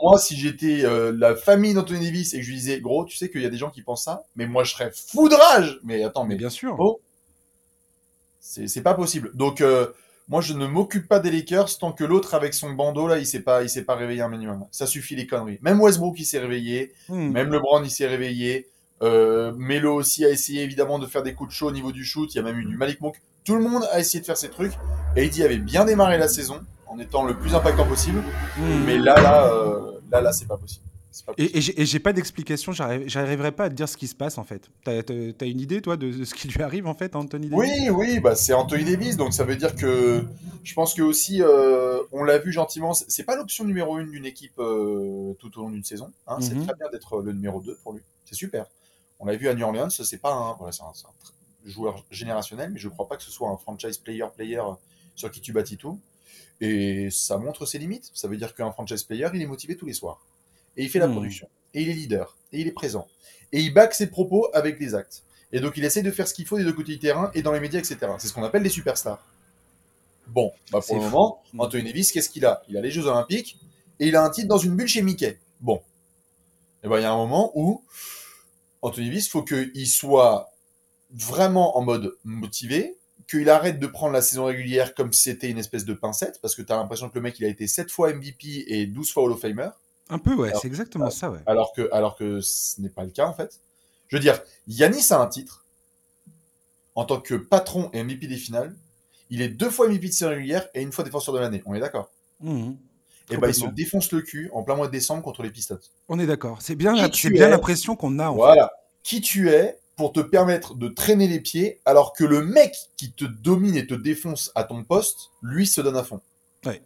moi, si j'étais euh, la famille d'Anthony Davis et que je lui disais, gros, tu sais qu'il y a des gens qui pensent ça, mais moi, je serais fou de rage. Mais attends, Mais mais bien sûr. oh, c'est c'est pas possible. Donc, euh, moi, je ne m'occupe pas des Lakers tant que l'autre avec son bandeau là, il s'est pas, il s'est pas réveillé un minimum. Ça suffit les conneries. Même Westbrook, il s'est réveillé. Hmm. Même LeBron, il s'est réveillé. Euh, Melo aussi a essayé évidemment de faire des coups de chaud au niveau du shoot. Il y a même eu du Malik Monk. Tout le monde a essayé de faire ces trucs. Et Eddie avait bien démarré la saison en étant le plus impactant possible. Hmm. Mais là, là, euh, là, là, c'est pas possible. Pas. Et, et j'ai- pas d'explication, j'arrive- j'arriverai pas à te dire ce qui se passe en fait. T'as t'as une idée toi de, ce qui lui arrive en fait, à Anthony Davis? Oui, oui, bah c'est Anthony Davis, donc ça veut dire que je pense que aussi euh, on l'a vu gentiment. c'est- pas l'option numéro une d'une équipe euh, tout au long d'une saison. Hein, C'est Mhm. très bien d'être le numéro 2 pour lui. C'est super. On l'a vu à New Orleans, c'est pas un, voilà, joueur générationnel, mais je crois pas que ce soit un franchise player player sur qui tu bâtis tout. Et ça montre ses limites. Ça veut dire qu'un franchise player, il est motivé tous les soirs. Et il fait la Mhm. production. Et il est leader. Et il est présent. Et il back ses propos avec des actes. Et donc il essaye de faire ce qu'il faut des deux côtés du terrain et dans les médias, etc. C'est ce qu'on appelle les superstars. Bon, bah pour le fou. moment, Mm. Anthony Davis, qu'est-ce qu'il a? Il a les Jeux Olympiques et il a un titre dans une bulle chez Mickey. Bon. Et ben il y a un moment où Anthony Davis, faut qu'il soit vraiment en mode motivé, qu'il arrête de prendre la saison régulière comme si c'était une espèce de pincette, parce que tu as l'impression que le mec il a été 7 fois MVP et 12 fois Hall of Famer. Un peu, ouais, c'est exactement ça, ouais. Alors que, alors que ce n'est pas le cas, en fait. Je veux dire, Yanis a un titre. En tant que patron et MVP des finales, il est deux fois MVP de série régulière et une fois défenseur de l'année. On est d'accord? Mhm. Et ben, il se défonce le cul en plein mois de décembre contre les Pistons. On est d'accord. C'est bien, c'est bien es l'impression qu'on a en Voilà. Qui tu es pour te permettre de traîner les pieds alors que le mec qui te domine et te défonce à ton poste, lui, se donne à fond? Ouais.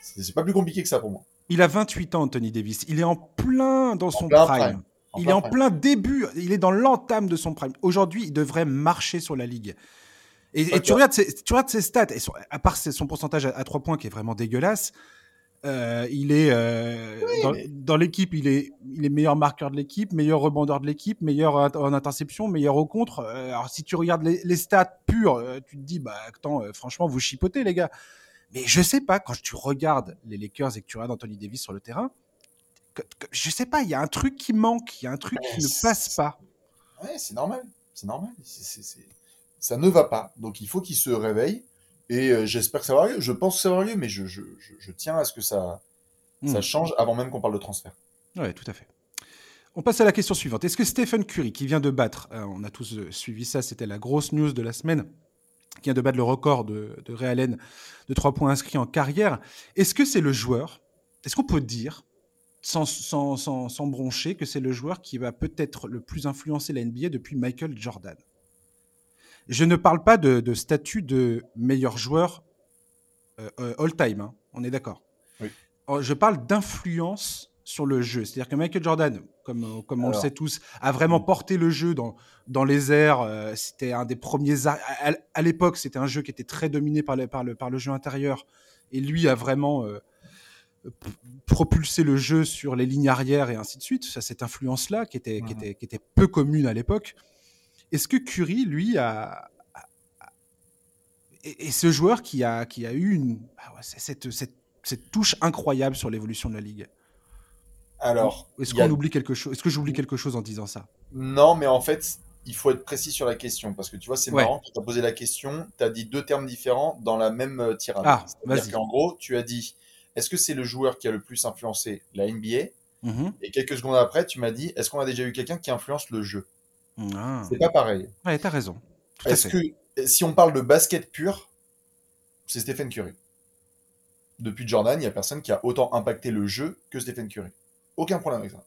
C'est pas plus compliqué que ça pour moi. Il a 28 ans, Anthony Davis. Il est en plein dans son plein prime. il est en plein début. Il est dans l'entame de son prime. Aujourd'hui, il devrait marcher sur la ligue. Et, tu, regardes ses, tu regardes ses stats, et son- à part son pourcentage à, à 3 points qui est vraiment dégueulasse, euh, il est euh, dans, mais- dans l'équipe, il est, il est meilleur marqueur de l'équipe, meilleur rebondeur de l'équipe, meilleur en en interception, meilleur au contre. Euh, alors si tu regardes les, les stats purs, euh, tu te dis, bah attends, euh, franchement, vous chipotez les gars. Mais je sais pas, quand tu regardes les Lakers et que tu regardes Anthony Davis sur le terrain, que- que- je sais pas, il y a un truc qui manque, il y a un truc qui ne passe pas. Ouais, c'est normal. C'est normal. Ça ne va pas. Donc il faut qu'il se réveille. Et euh, j'espère que ça va avoir lieu. Je pense que ça va avoir lieu, mais je, je, je, je tiens à ce que ça, ça Hmm. change avant même qu'on parle de transfert. Ouais, tout à fait. On passe à la question suivante. Est-ce que Stephen Curry, qui vient de battre, euh, on a tous euh, suivi ça, c'était la grosse news de la semaine, qui vient de battre le record de, de Ray Allen de 3 points inscrits en carrière, est-ce que c'est le joueur, est-ce qu'on peut dire, sans, sans, sans, sans broncher, que c'est le joueur qui va peut-être le plus influencer la NBA depuis Michael Jordan? Je ne parle pas de, de statut de meilleur joueur euh, euh, all-time, hein, on est d'accord? Oui. Oh, Je parle d'influence sur le jeu. C'est-à-dire que Michael Jordan, comme, euh, comme on le sait tous, a vraiment porté le jeu dans, dans les airs. euh, c'était un des premiers. À, à- à l'époque, c'était un jeu qui était très dominé par le, par le, par le jeu intérieur. Et lui a vraiment euh, propulsé le jeu sur les lignes arrière et ainsi de suite. Ça, cette influence-là, qui était, qui, était, qui était peu commune à l'époque. Est-ce que Curry, lui, a. a- a- Et, ce joueur qui a, qui a eu une, ah c'est- cette, cette, cette touche incroyable sur l'évolution de la ligue? Alors, Est-ce a- qu'on oublie quelque chose Est-ce que j'oublie quelque chose en disant ça? Non, mais en fait, il faut être précis sur la question. Parce que tu vois, c'est Ouais. marrant, tu as posé la question, tu as dit deux termes différents dans la même euh, tirade. Ah, vas-y. qu'en gros, tu as dit est-ce que c'est le joueur qui a le plus influencé la NBA Mhm. Et quelques secondes après, tu m'as dit est-ce qu'on a déjà eu quelqu'un qui influence le jeu? Ah. C'est pas pareil. Ouais, t'as raison. Est-ce que si on parle de basket pur, c'est Stephen Curry. Depuis Jordan, il n'y a personne qui a autant impacté le jeu que Stephen Curry. Aucun problème avec ça.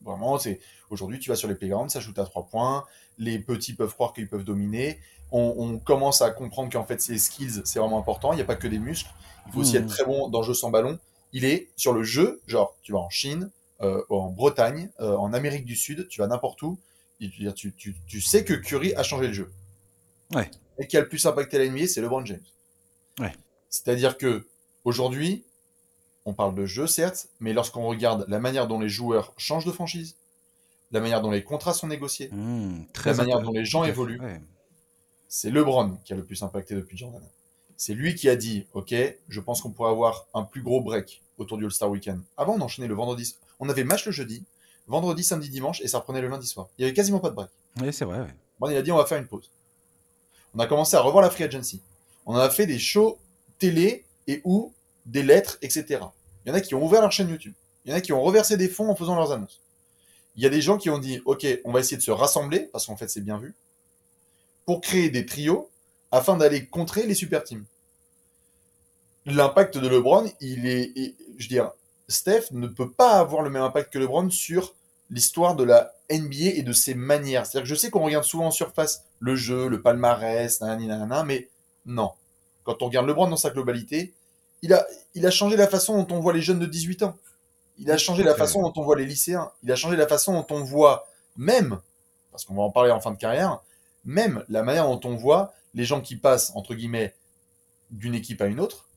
Vraiment, c'est aujourd'hui tu vas sur les playgrounds, ça shoot à trois points, les petits peuvent croire qu'ils peuvent dominer. On, on commence à comprendre qu'en fait ces skills c'est vraiment important. Il n'y a pas que des muscles. Il faut aussi Mhm. être très bon dans le jeu sans ballon. Il est sur le jeu, genre tu vas en Chine, euh, en Bretagne, euh, en Amérique du Sud, tu vas n'importe où. et tu, tu, tu, tu sais que Curry a changé le jeu. Ouais. Et qui a le plus impacté la NBA, c'est LeBron James. Ouais. C'est-à-dire que aujourd'hui, on parle de jeu certes, mais lorsqu'on regarde la manière dont les joueurs changent de franchise, la manière dont les contrats sont négociés, Mmh, très la manière dont les gens évoluent. ouais. c'est LeBron qui a le plus impacté depuis Jordan. C'est lui qui a dit, OK, je pense qu'on pourrait avoir un plus gros break autour du All-Star Weekend. Avant, on enchaînait le vendredi. On avait match le jeudi, vendredi, samedi, dimanche, et ça reprenait le lundi soir. Il y avait quasiment pas de break. Ouais, c'est vrai. ouais. Bon, il a dit, on va faire une pause. On a commencé à revoir la free agency. On a fait des shows télé et ou des lettres, etc. Il y en a qui ont ouvert leur chaîne YouTube. Il y en a qui ont reversé des fonds en faisant leurs annonces. Il y a des gens qui ont dit, OK, on va essayer de se rassembler, parce qu'en fait, c'est bien vu, pour créer des trios afin d'aller contrer les super teams. L'impact de LeBron, il est, je veux dire, Steph ne peut pas avoir le même impact que LeBron sur l'histoire de la NBA et de ses manières. C'est-à-dire que je sais qu'on regarde souvent en surface le jeu, le palmarès, nanana, mais non. Quand on regarde LeBron dans sa globalité, il a, il a changé la façon dont on voit les jeunes de 18 ans. Il a changé la façon dont on voit les lycéens. Il a changé la façon dont on voit même, parce qu'on va en parler en fin de carrière, même la manière dont on voit les gens qui passent, entre guillemets, d'une équipe à une autre.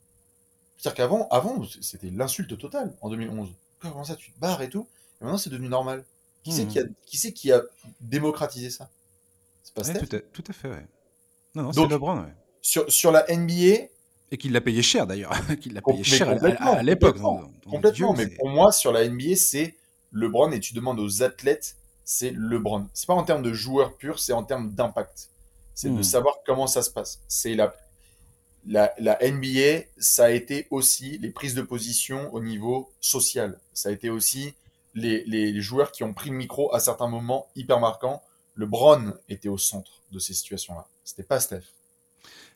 C'est-à-dire qu'avant, avant, c'était l'insulte totale en 2011. Comment ça, tu te barres et tout? Et maintenant, c'est devenu normal. Qui c'est Mhm. qui a, qui qui a démocratisé ça? C'est pas Ouais, tout, à, tout à fait, ouais. Non, non, c'est LeBron, ouais. Sur, sur la NBA, Et qu'il l'a payé cher d'ailleurs. qu'il l'a payé mais cher à- l'époque. complètement, complètement. Dieu, mais pour moi, sur la NBA, c'est LeBron et tu demandes aux athlètes, c'est LeBron. C'est pas en termes de joueur pur, c'est en termes d'impact. C'est de Mhm. savoir comment ça se passe. C'est la, la, la NBA, ça a été aussi les prises de position au niveau social. Ça a été aussi les, les, les joueurs qui ont pris le micro à certains moments hyper marquants. LeBron était au centre de ces situations-là. C'était pas Steph.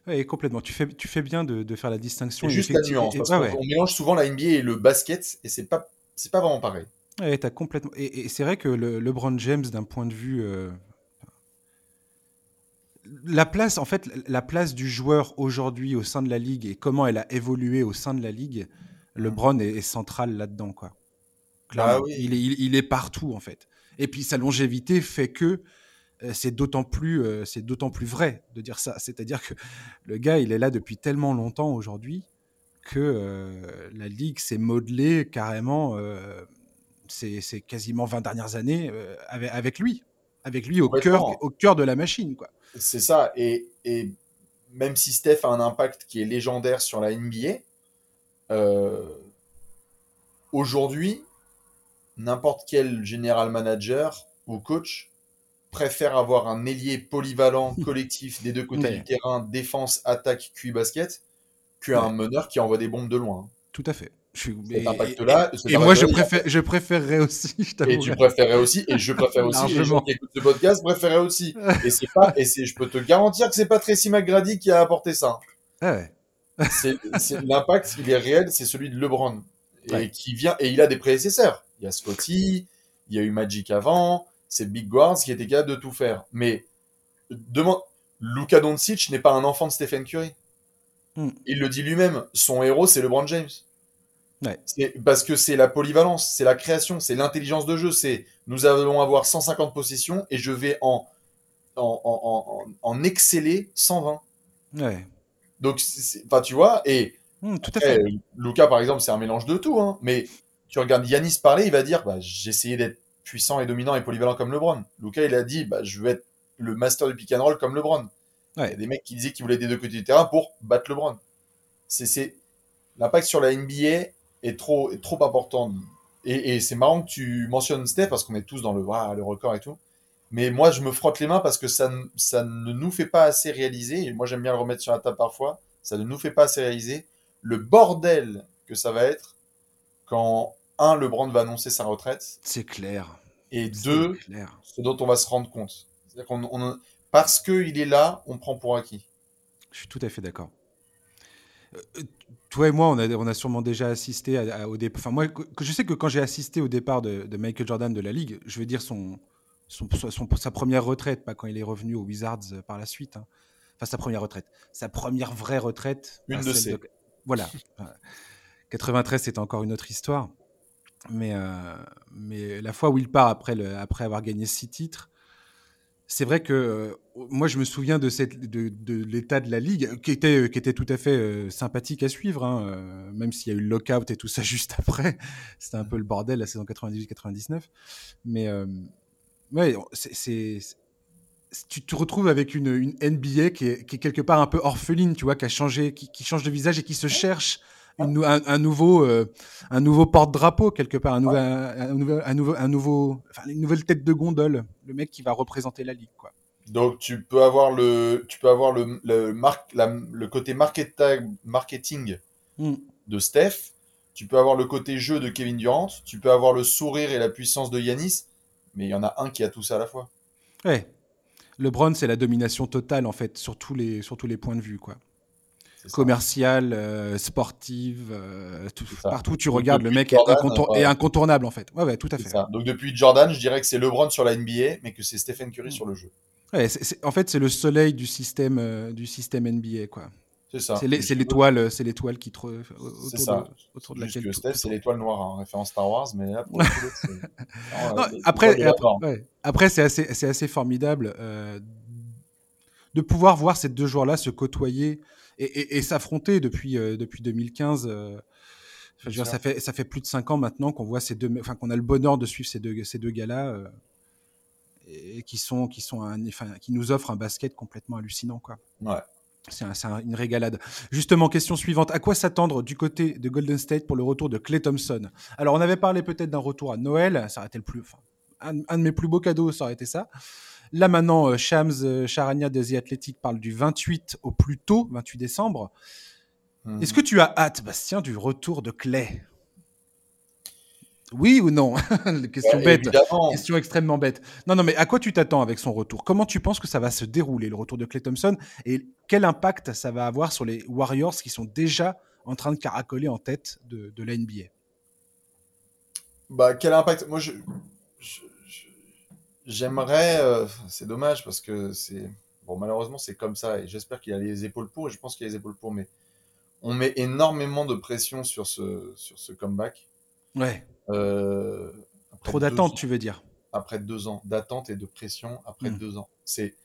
Ouais, complètement. Tu fais, tu fais bien de, de faire la distinction. Et juste la nuance. Parce ouais. on mélange souvent la NBA et le basket et c'est pas, c'est pas vraiment pareil. Ouais, complètement. Et, et c'est vrai que le, LeBron James, d'un point de vue, euh, la place, en fait, la place du joueur aujourd'hui au sein de la ligue et comment elle a évolué au sein de la ligue, LeBron est, est central là-dedans, quoi. Clairement. Bah oui. il, est, il, il est partout, en fait. Et puis sa longévité fait que c'est d'autant plus, euh, c'est d'autant plus vrai de dire ça. C'est-à-dire que le gars, il est là depuis tellement longtemps aujourd'hui que euh, la ligue s'est modelée carrément. euh, c'est quasiment 20 dernières années euh, avec, avec lui, avec lui au cœur, au cœur de la machine, quoi. C'est ça. Et, et même si Steph a un impact qui est légendaire sur la NBA, euh, aujourd'hui, n'importe quel général manager ou coach préfère avoir un ailier polyvalent collectif des deux côtés Ouais. du terrain, défense, attaque, QI basket, qu'un meneur qui envoie des bombes de loin. Tout à fait. Je suis, Cet et, impact-là, et- moi, je, préfère, je préférerais aussi, je Et tu préférais aussi, et je préfère aussi, et les gens qui écoutent ce podcast préféraient aussi. Et c'est pas, et c'est, je peux te garantir que c'est pas Tracy McGrady qui a apporté ça. Ah ouais. C'est, c'est- l'impact, il est réel, c'est celui de LeBron. Et Ouais. qui vient, et il a des prédécesseurs. Il y a Scotty, il y a eu Magic avant, c'est Big Guards qui était capable de tout faire. Mais, demande, Luka Doncic n'est pas un enfant de Stephen Curry. Hmm. Il le dit lui-même, son héros, c'est LeBron James. Ouais. Parce que c'est la polyvalence, c'est la création, c'est l'intelligence de jeu. C'est nous allons avoir 150 possessions et je vais en, en, en, en, en exceller 120. Ouais. Donc, enfin, tu vois, et Hum, tout à fait. Luca, par exemple, c'est un mélange de tout. Hein, mais tu regardes Yanis parler, il va dire bah, j'ai essayé d'être puissant et dominant et polyvalent comme LeBron. Luca, il a dit bah, je veux être le master du pick and roll comme LeBron. Il y a des mecs qui disaient qu'ils voulaient des deux côtés du terrain pour battre LeBron. C'est, c'est... L'impact sur la NBA est trop, est trop important. Et, et c'est marrant que tu mentionnes Steph parce qu'on est tous dans le, ah, le record et tout. Mais moi, je me frotte les mains parce que ça, ne- ça ne nous fait pas assez réaliser. Et moi, j'aime bien le remettre sur la table parfois. Ça ne nous fait pas assez réaliser le bordel que ça va être quand, un, LeBron va annoncer sa retraite C'est clair. et C'est deux, clair. ce dont on va se rendre compte. C'est-à-dire qu'on, on- parce qu'il est là, on prend pour acquis. Je suis tout à fait d'accord. Euh, toi et moi, on a, on a sûrement déjà assisté à- à- au départ. Enfin, moi, je sais que quand j'ai assisté au départ de, de Michael Jordan de la ligue, je vais dire son, son, son- sa première retraite, pas quand il est revenu aux Wizards euh, par la suite. hein. Enfin, sa première retraite. Sa première vraie retraite. Une de ces. Voilà. Enfin, 93, c'était encore une autre histoire. Mais, euh, mais la fois où il part après, le, après avoir gagné six titres, c'est vrai que euh, moi, je me souviens de, cette, de, de l'état de la ligue, qui était, qui était tout à fait euh, sympathique à suivre, hein, euh, même s'il y a eu le lockout et tout ça juste après. C'était un peu le bordel la saison 98-99. Mais, euh, Ouais, c'est tu te retrouves avec une, une NBA qui est, qui est, quelque part un peu orpheline, tu vois, qui a changé, qui, qui change de visage et qui se cherche une, un, un, nouveau, euh, un nouveau porte-drapeau quelque part, un, nouvel, un, nouveau, un nouveau, un nouveau, enfin, une nouvelle tête de gondole, le mec qui va représenter la ligue, quoi. Donc tu peux avoir le, tu peux avoir le, le, mar la, le côté marketing, marketing mm. de Steph, tu peux avoir le côté jeu de Kevin Durant, tu peux avoir le sourire et la puissance de Yanis, mais il y en a un qui a tout ça à la fois. Ouais. LeBron, c'est la domination totale en fait sur tous les, sur tous les points de vue, quoi. Commercial, euh, sportive, euh, tout, partout où tu Donc, regardes, le mec Jordan, est, incontour est, incontournable en fait. Ouais, ouais, tout à fait. Ça. Donc depuis Jordan, je dirais que c'est LeBron sur la NBA, mais que c'est Stephen Curry mmh. sur le jeu. Ouais, c est, c est, en fait, c'est le soleil du système, euh, du système NBA, quoi. C'est ça. C'est l'étoile, c'est l'étoile qui te autour, ça. De, autour de laquelle. que Steph, c'est l'étoile noire, en hein, référence Star Wars, mais là, pour non, après, après, ouais. après c'est assez, c'est assez formidable euh, de pouvoir voir ces deux joueurs-là se côtoyer et, et, et s'affronter depuis euh, depuis 2015. Euh, je veux dire, ça fait ça fait plus de cinq ans maintenant qu'on voit ces deux, enfin qu'on a le bonheur de suivre ces deux ces deux gars-là. Euh, et qui sont qui sont un, qui nous offrent un basket complètement hallucinant quoi. Ouais. C'est un, un, une régalade. Justement, question suivante. À quoi s'attendre du côté de Golden State pour le retour de Clay Thompson? Alors, on avait parlé peut-être d'un retour à Noël. Ça aurait été le plus, enfin, un, un, de mes plus beaux cadeaux, ça aurait été ça. Là, maintenant, euh, Shams euh, Charania de The Athletic parle du 28 au plus tôt, 28 décembre. Mmh. Est-ce que tu as hâte, Bastien, du retour de Clay? Oui ou non? Question ouais, bête. Évidemment. Question extrêmement bête. Non, non, mais à quoi tu t'attends avec son retour? Comment tu penses que ça va se dérouler, le retour de Clay Thompson? Et quel impact ça va avoir sur les Warriors qui sont déjà en train de caracoler en tête de, de la NBA Bah, quel impact? Moi, je, j'aimerais. Euh, c'est dommage parce que c'est. Bon, malheureusement, c'est comme ça. Et j'espère qu'il a les épaules pour. Et je pense qu'il a les épaules pour. Mais on met énormément de pression sur ce, sur ce comeback. Ouais. Euh, Trop d'attente, tu veux dire Après deux ans d'attente et de pression, après mmh. deux ans. C'est.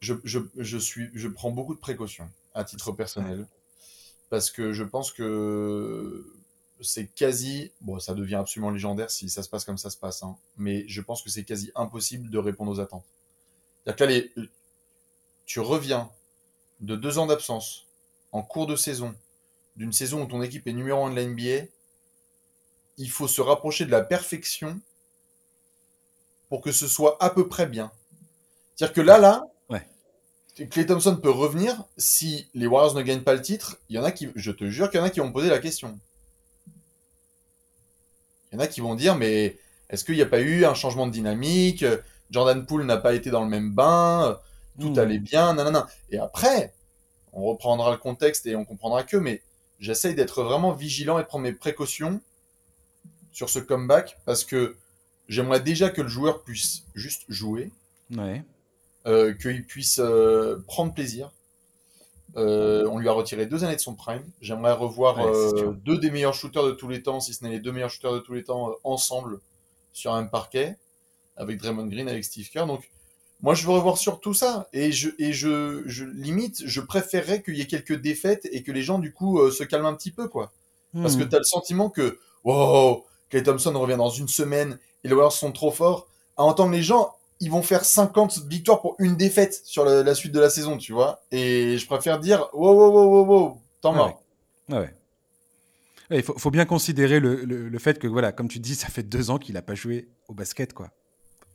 Je, je, je, suis, je prends beaucoup de précautions à titre personnel parce que je pense que c'est quasi. Bon, ça devient absolument légendaire si ça se passe comme ça se passe, hein, mais je pense que c'est quasi impossible de répondre aux attentes. C'est-à-dire que là, les, tu reviens de deux ans d'absence en cours de saison, d'une saison où ton équipe est numéro un de la NBA il faut se rapprocher de la perfection pour que ce soit à peu près bien. C'est-à-dire que là, là, ouais. Clay Thompson peut revenir si les Warriors ne gagnent pas le titre. Il y en a qui, je te jure qu'il y en a qui vont poser la question. Il y en a qui vont dire, mais est-ce qu'il n'y a pas eu un changement de dynamique? Jordan Poole n'a pas été dans le même bain, tout mmh. allait bien, nanana. Et après, on reprendra le contexte et on comprendra que, mais j'essaye d'être vraiment vigilant et de prendre mes précautions sur ce comeback parce que j'aimerais déjà que le joueur puisse juste jouer, ouais. euh, qu'il puisse euh, prendre plaisir. Euh, on lui a retiré deux années de son prime. J'aimerais revoir ouais, euh, deux des meilleurs shooters de tous les temps, si ce n'est les deux meilleurs shooters de tous les temps, euh, ensemble sur un parquet, avec Draymond Green, avec Steve Kerr. Donc, moi, je veux revoir sur tout ça. Et je, et je, je limite, je préférerais qu'il y ait quelques défaites et que les gens, du coup, se calment un petit peu, quoi. Mmh. Parce que tu as le sentiment que, wow, Clay Thompson revient dans une semaine et les Warriors sont trop forts. À entendre les gens, ils vont faire 50 victoires pour une défaite sur la, la suite de la saison, tu vois. Et je préfère dire, wow, wow, wow, wow, wow, mort. Ah ouais. Il faut, faut, bien considérer le, le, le, fait que, voilà, comme tu dis, ça fait deux ans qu'il n'a pas joué au basket, quoi.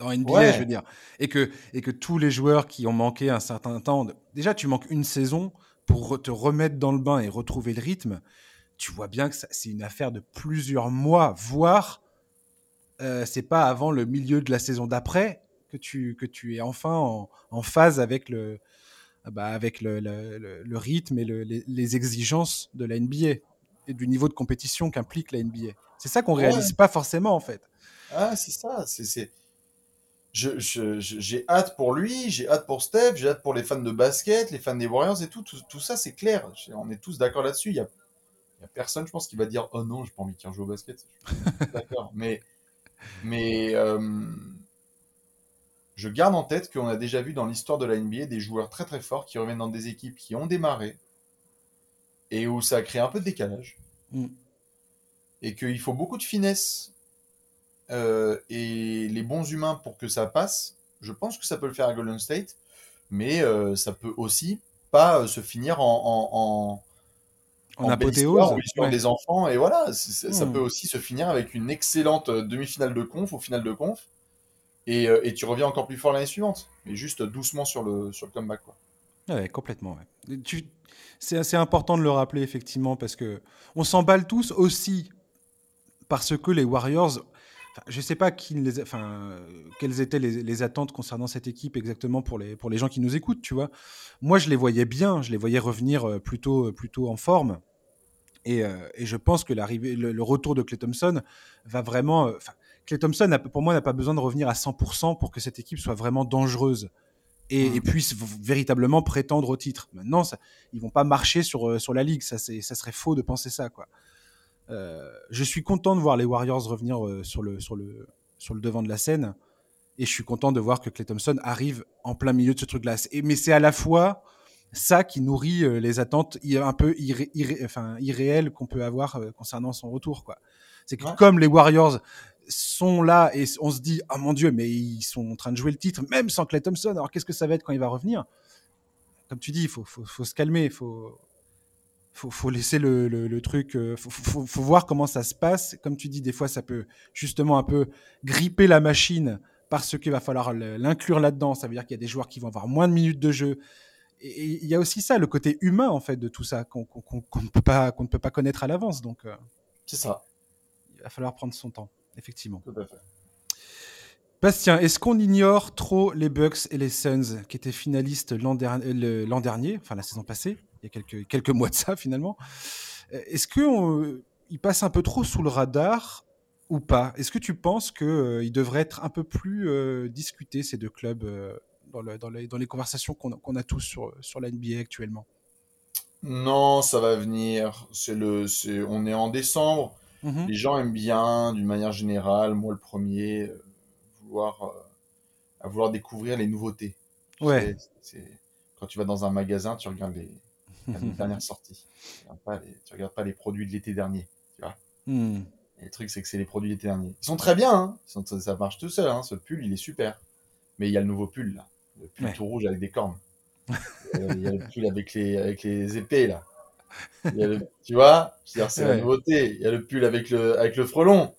En NBA, ouais. je veux dire. Et que, et que tous les joueurs qui ont manqué un certain temps, déjà, tu manques une saison pour te remettre dans le bain et retrouver le rythme tu vois bien que c'est une affaire de plusieurs mois, voire euh, c'est pas avant le milieu de la saison d'après que tu, que tu es enfin en, en phase avec le, bah, avec le, le, le rythme et les, les, exigences de la NBA et du niveau de compétition qu'implique la NBA. C'est ça qu'on ouais. réalise pas forcément en fait. Ah, c'est ça. C'est j'ai je, je, hâte pour lui, j'ai hâte pour Steph, j'ai hâte pour les fans de basket, les fans des Warriors et tout. Tout, tout ça, c'est clair. On est tous d'accord là-dessus. Il y a n'y a personne, je pense, qui va dire Oh non, j'ai pas envie qu'il joue au basket. D'accord. mais mais euh, je garde en tête qu'on a déjà vu dans l'histoire de la NBA des joueurs très très forts qui reviennent dans des équipes qui ont démarré et où ça a créé un peu de décalage. Mm. Et qu'il faut beaucoup de finesse euh, et les bons humains pour que ça passe, je pense que ça peut le faire à Golden State, mais euh, ça peut aussi pas euh, se finir en, en, en, en apothéose. Ouais. des enfants, et voilà, ça Hmm. peut aussi se finir avec une excellente demi-finale de conf ou finale de conf, et, euh, et tu reviens encore plus fort l'année suivante, mais juste doucement sur le, sur le comeback. Quoi. Ouais, complètement. C'est assez important de le rappeler, effectivement, parce que on s'emballe tous aussi parce que les Warriors. Je ne sais pas qui enfin, euh, quelles étaient les, attentes concernant cette équipe exactement pour les, pour les gens qui nous écoutent, tu vois. Moi, je les voyais bien, je les voyais revenir euh, plutôt, plutôt en forme. Et, euh, et je pense que le, le, retour de Clay Thompson va vraiment. euh, Clay Thompson, a, pour moi, n'a pas besoin de revenir à 100% pour que cette équipe soit vraiment dangereuse et, mmh. et puissent véritablement prétendre au titre. Maintenant, ça, ils vont pas marcher sur, euh, sur la ligue, ça, ça serait faux de penser ça. Quoi. Euh, je suis content de voir les Warriors revenir euh, sur, le, sur, le, sur le devant de la scène, et je suis content de voir que Clay Thompson arrive en plein milieu de ce truc-là. Mais c'est à la fois ça qui nourrit euh, les attentes un peu irré, irré, enfin, irréelles qu'on peut avoir concernant son retour. Quoi. C'est que ouais. comme les Warriors sont là et on se dit, oh mon Dieu, mais ils sont en train de jouer le titre, même sans Clay Thompson. Alors qu'est-ce que ça va être quand il va revenir? Comme tu dis, il faut, faut, faut, se calmer, il faut, faut, faut, laisser le, le, le truc, il faut, faut, faut, voir comment ça se passe. Comme tu dis, des fois, ça peut justement un peu gripper la machine parce qu'il va falloir l'inclure là-dedans. Ça veut dire qu'il y a des joueurs qui vont avoir moins de minutes de jeu. Et il y a aussi ça, le côté humain en fait de tout ça qu'on qu qu qu ne peut pas qu'on ne peut pas connaître à l'avance. Donc euh, c'est ça. Il va falloir prendre son temps, effectivement. Tout à fait. Bastien, est-ce qu'on ignore trop les Bucks et les Suns qui étaient finalistes l'an der dernier, enfin la saison passée, il y a quelques, quelques mois de ça finalement? Est-ce qu'ils passent un peu trop sous le radar ou pas? Est-ce que tu penses qu'ils euh, devraient être un peu plus euh, discutés, ces deux clubs, euh, dans, le, dans, les, dans, les, conversations qu'on qu a tous sur, sur la NBA actuellement? Non, ça va venir. C'est le, est, on est en décembre. -hmm. Les gens aiment bien, d'une manière générale, moi le premier, euh, vouloir, euh, à vouloir découvrir les nouveautés. Ouais. C'est, quand tu vas dans un magasin, tu regardes les, les dernières sorties. Tu regardes, pas les, tu regardes pas les produits de l'été dernier. Tu vois mm. Et le truc, c'est que c'est les produits d'été dernier. Ils sont très bien, hein sont, ça marche tout seul. Hein ce pull, il est super. Mais il y a le nouveau pull, là. Le pull ouais. tout rouge avec des cornes. il y a le pull avec les, avec les épées, là. Le, tu vois C'est ouais. la nouveauté. Il y a le pull avec le, avec le frelon.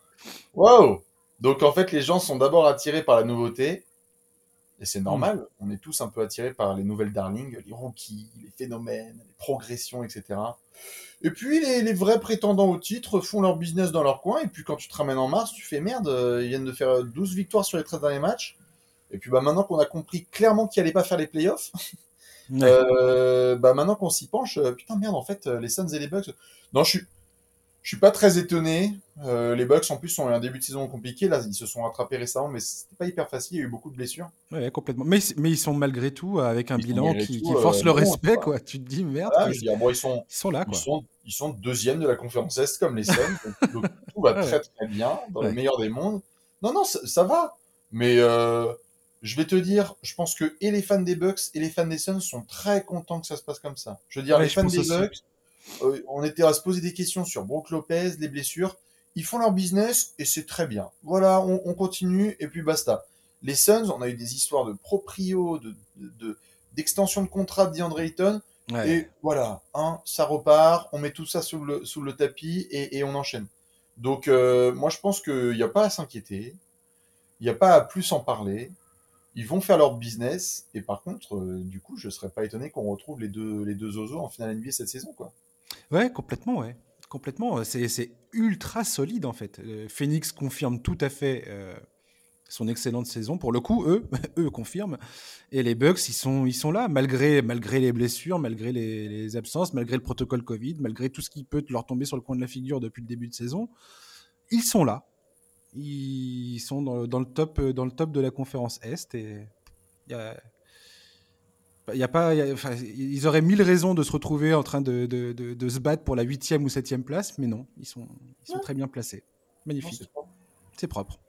Waouh Donc, en fait, les gens sont d'abord attirés par la nouveauté. Et c'est normal. Mmh. On est tous un peu attirés par les nouvelles darlings, les rookies, les phénomènes, les progressions, etc. Et puis, les, les, vrais prétendants au titre font leur business dans leur coin. Et puis, quand tu te ramènes en mars, tu fais merde. Ils viennent de faire 12 victoires sur les 13 derniers matchs. Et puis, bah, maintenant qu'on a compris clairement qu'ils n'allaient pas faire les playoffs, ouais. euh, bah, maintenant qu'on s'y penche, putain, merde, en fait, les Suns et les Bucks. Non, je suis. Je suis pas très étonné. Euh, les Bucks en plus ont eu un début de saison compliqué. Là, ils se sont rattrapés récemment, mais c'était pas hyper facile. Il y a eu beaucoup de blessures. Ouais, complètement. Mais, mais ils sont malgré tout avec un ils bilan qui, tout, qui, force euh, le bon, respect, quoi. quoi. Tu te dis merde. Ah, je bon, ils sont, ils sont là, quoi. Ils sont, ils sont deuxième de la conférence Est comme les Suns. donc, donc, tout va très très bien dans ouais. le meilleur des mondes. Non, non, ça, ça va. Mais euh, je vais te dire, je pense que et les fans des Bucks et les fans des Suns sont très contents que ça se passe comme ça. Je veux dire, ouais, les fans des. Bucks euh, on était à se poser des questions sur Brook Lopez, les blessures. Ils font leur business et c'est très bien. Voilà, on, on, continue et puis basta. Les Suns, on a eu des histoires de proprio, de, de, d'extension de, de, contrat de DeAndre Ayton. Ouais. Et voilà, hein, ça repart, on met tout ça sous le, sous le tapis et, et on enchaîne. Donc, euh, moi, je pense qu'il n'y a pas à s'inquiéter. Il n'y a pas à plus en parler. Ils vont faire leur business. Et par contre, euh, du coup, je ne serais pas étonné qu'on retrouve les deux, les deux en finale NBA cette saison, quoi. Ouais, complètement, ouais. Complètement. C'est ultra solide, en fait. Euh, Phoenix confirme tout à fait euh, son excellente saison. Pour le coup, eux, eux confirment. Et les Bucks, ils sont, là, malgré, malgré les blessures, malgré les, absences, malgré le protocole Covid, malgré tout ce qui peut leur tomber sur le coin de la figure depuis le début de saison. Ils sont là. Ils sont dans, dans le, top, dans le top de la conférence Est. Et y a y a pas, y a, enfin, ils auraient mille raisons de se retrouver en train de, de, de, de se battre pour la huitième ou septième place, mais non, ils sont, ils sont ouais. très bien placés. Magnifique. C'est propre.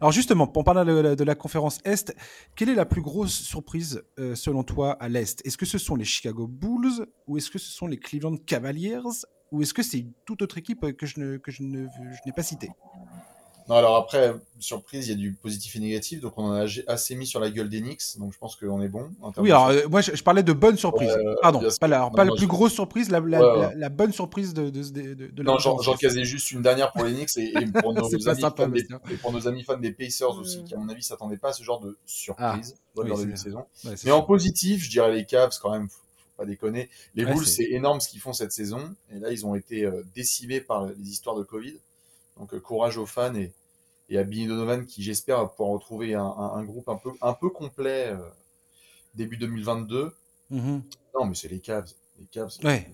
Alors justement, pour parler de la, de la, conférence Est, quelle est la plus grosse surprise euh, selon toi à l'Est? Est-ce que ce sont les Chicago Bulls ou est-ce que ce sont les Cleveland Cavaliers ou est-ce que c'est une toute autre équipe que je, ne, que je n'ai pas citée? Non, alors après, surprise, il y a du positif et négatif, donc on en a assez mis sur la gueule d'Enix, donc je pense qu'on est bon. Oui, alors euh, moi je, parlais de bonne surprise. Pardon, pas la, pas la plus grosse surprise, la, la, bonne surprise de, de, de, de Non, j'en casais juste une dernière pour l'Enix et, pour nos amis sympa, des, et pour nos amis fans des Pacers aussi, qui à mon avis s'attendaient pas à ce genre de surprise ah, oui, saison. Mais en positif, je dirais les Cavs quand même, faut pas déconner. Les Bulls, c'est énorme ce qu'ils font cette saison, et là ils ont été euh, décimés par les histoires de Covid. Donc euh, courage aux fans et et à Billy Donovan qui j'espère va pouvoir retrouver un, groupe un peu, un peu complet euh, début 2022. Mm-hmm. Non, mais c'est les Cavs. Les Cavs, ouais.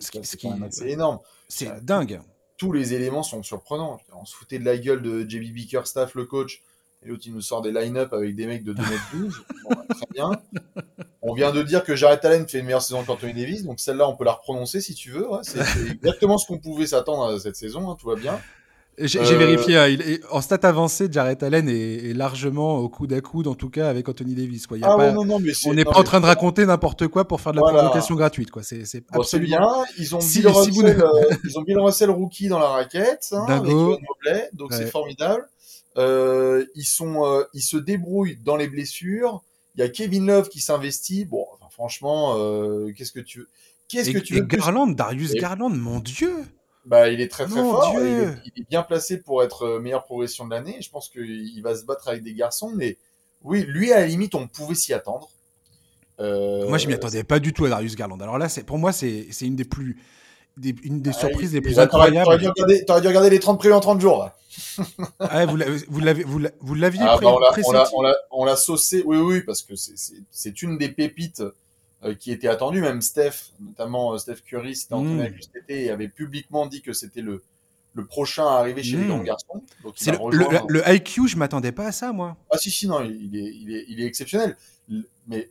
c'est énorme. C'est dingue. Tous les éléments sont surprenants. On se foutait de la gueule de JB Bickerstaff, le coach. Et l'autre, il nous sort des line-up avec des mecs de 2 mètres 12. très bien. On vient de dire que Jared Allen fait une meilleure saison qu'Anthony Davis. Donc celle-là, on peut la reprononcer si tu veux. c'est exactement ce qu'on pouvait s'attendre à cette saison. Hein, tout va bien. J'ai euh, vérifié, hein, il est, en stat avancé, Jared Allen est, largement au coude à coude, en tout cas avec Anthony Davis. Quoi. ah pas, non, non, mais on n'est pas en train de raconter n'importe quoi pour faire de la provocation gratuite. Quoi. C'est, c'est bon, absolument... Ils ont, si, Bill si Russell, euh, ils ont Bill Russell rookie dans la raquette, hein, avec Mobley, donc c'est formidable. Euh, ils, sont, euh, ils se débrouillent dans les blessures. Il y a Kevin Love qui s'investit. Bon, enfin, franchement, qu'est-ce que tu veux Qu'est-ce que tu veux Garland, Darius Garland, mon Dieu bah, il est très très fort. Il est, bien placé pour être euh, meilleure progression de l'année. Je pense qu'il va se battre avec des garçons, mais oui, lui à la limite, on pouvait s'y attendre. Euh, moi, je m'y attendais pas du tout à Darius Garland. Alors là, pour moi, c'est une des plus des, une des ah, surprises les plus incroyables. T'aurais dû, dû, regarder les 30 prix en 30 jours. ah, vous l'aviez vous l'aviez ah, bah, on l'a saucé. Oui, oui, parce que c'est une des pépites euh, qui était attendu. Même Steph, notamment euh, Steph Curry, c'était entraîné avec été et avait publiquement dit que c'était le, le prochain à arriver chez les hmm. grands garçons. le, le, IQ, je m'attendais pas à ça, moi. Ah si, si, non, il est, il est, il est exceptionnel. Mais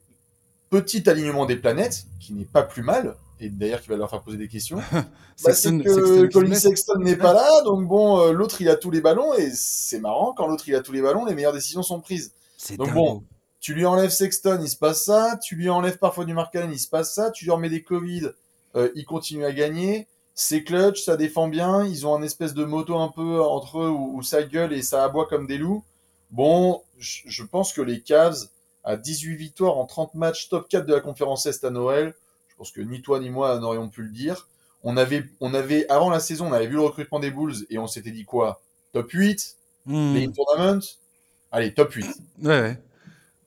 petit alignement des planètes, qui n'est pas plus mal, et d'ailleurs qui va leur faire poser des questions. bah, c'est que Colin Sexton n'est pas là, donc bon, euh, l'autre il a tous les ballons, et c'est marrant, quand l'autre il a tous les ballons, les meilleures décisions sont prises. Donc bon, tu lui enlèves Sexton, il se passe ça. Tu lui enlèves parfois du Mark il se passe ça. Tu lui remets des Covid, euh, il continue à gagner. C'est clutch, ça défend bien. Ils ont un espèce de moto un peu entre eux où, ça gueule et ça aboie comme des loups. Bon, je pense que les Cavs, à 18 victoires en 30 matchs, top 4 de la conférence Est à Noël, je pense que ni toi ni moi n'aurions pu le dire. On avait, on avait, avant la saison, on avait vu le recrutement des Bulls et on s'était dit quoi? Top 8 mmh. Les tournament Allez, top 8. Ouais, ouais.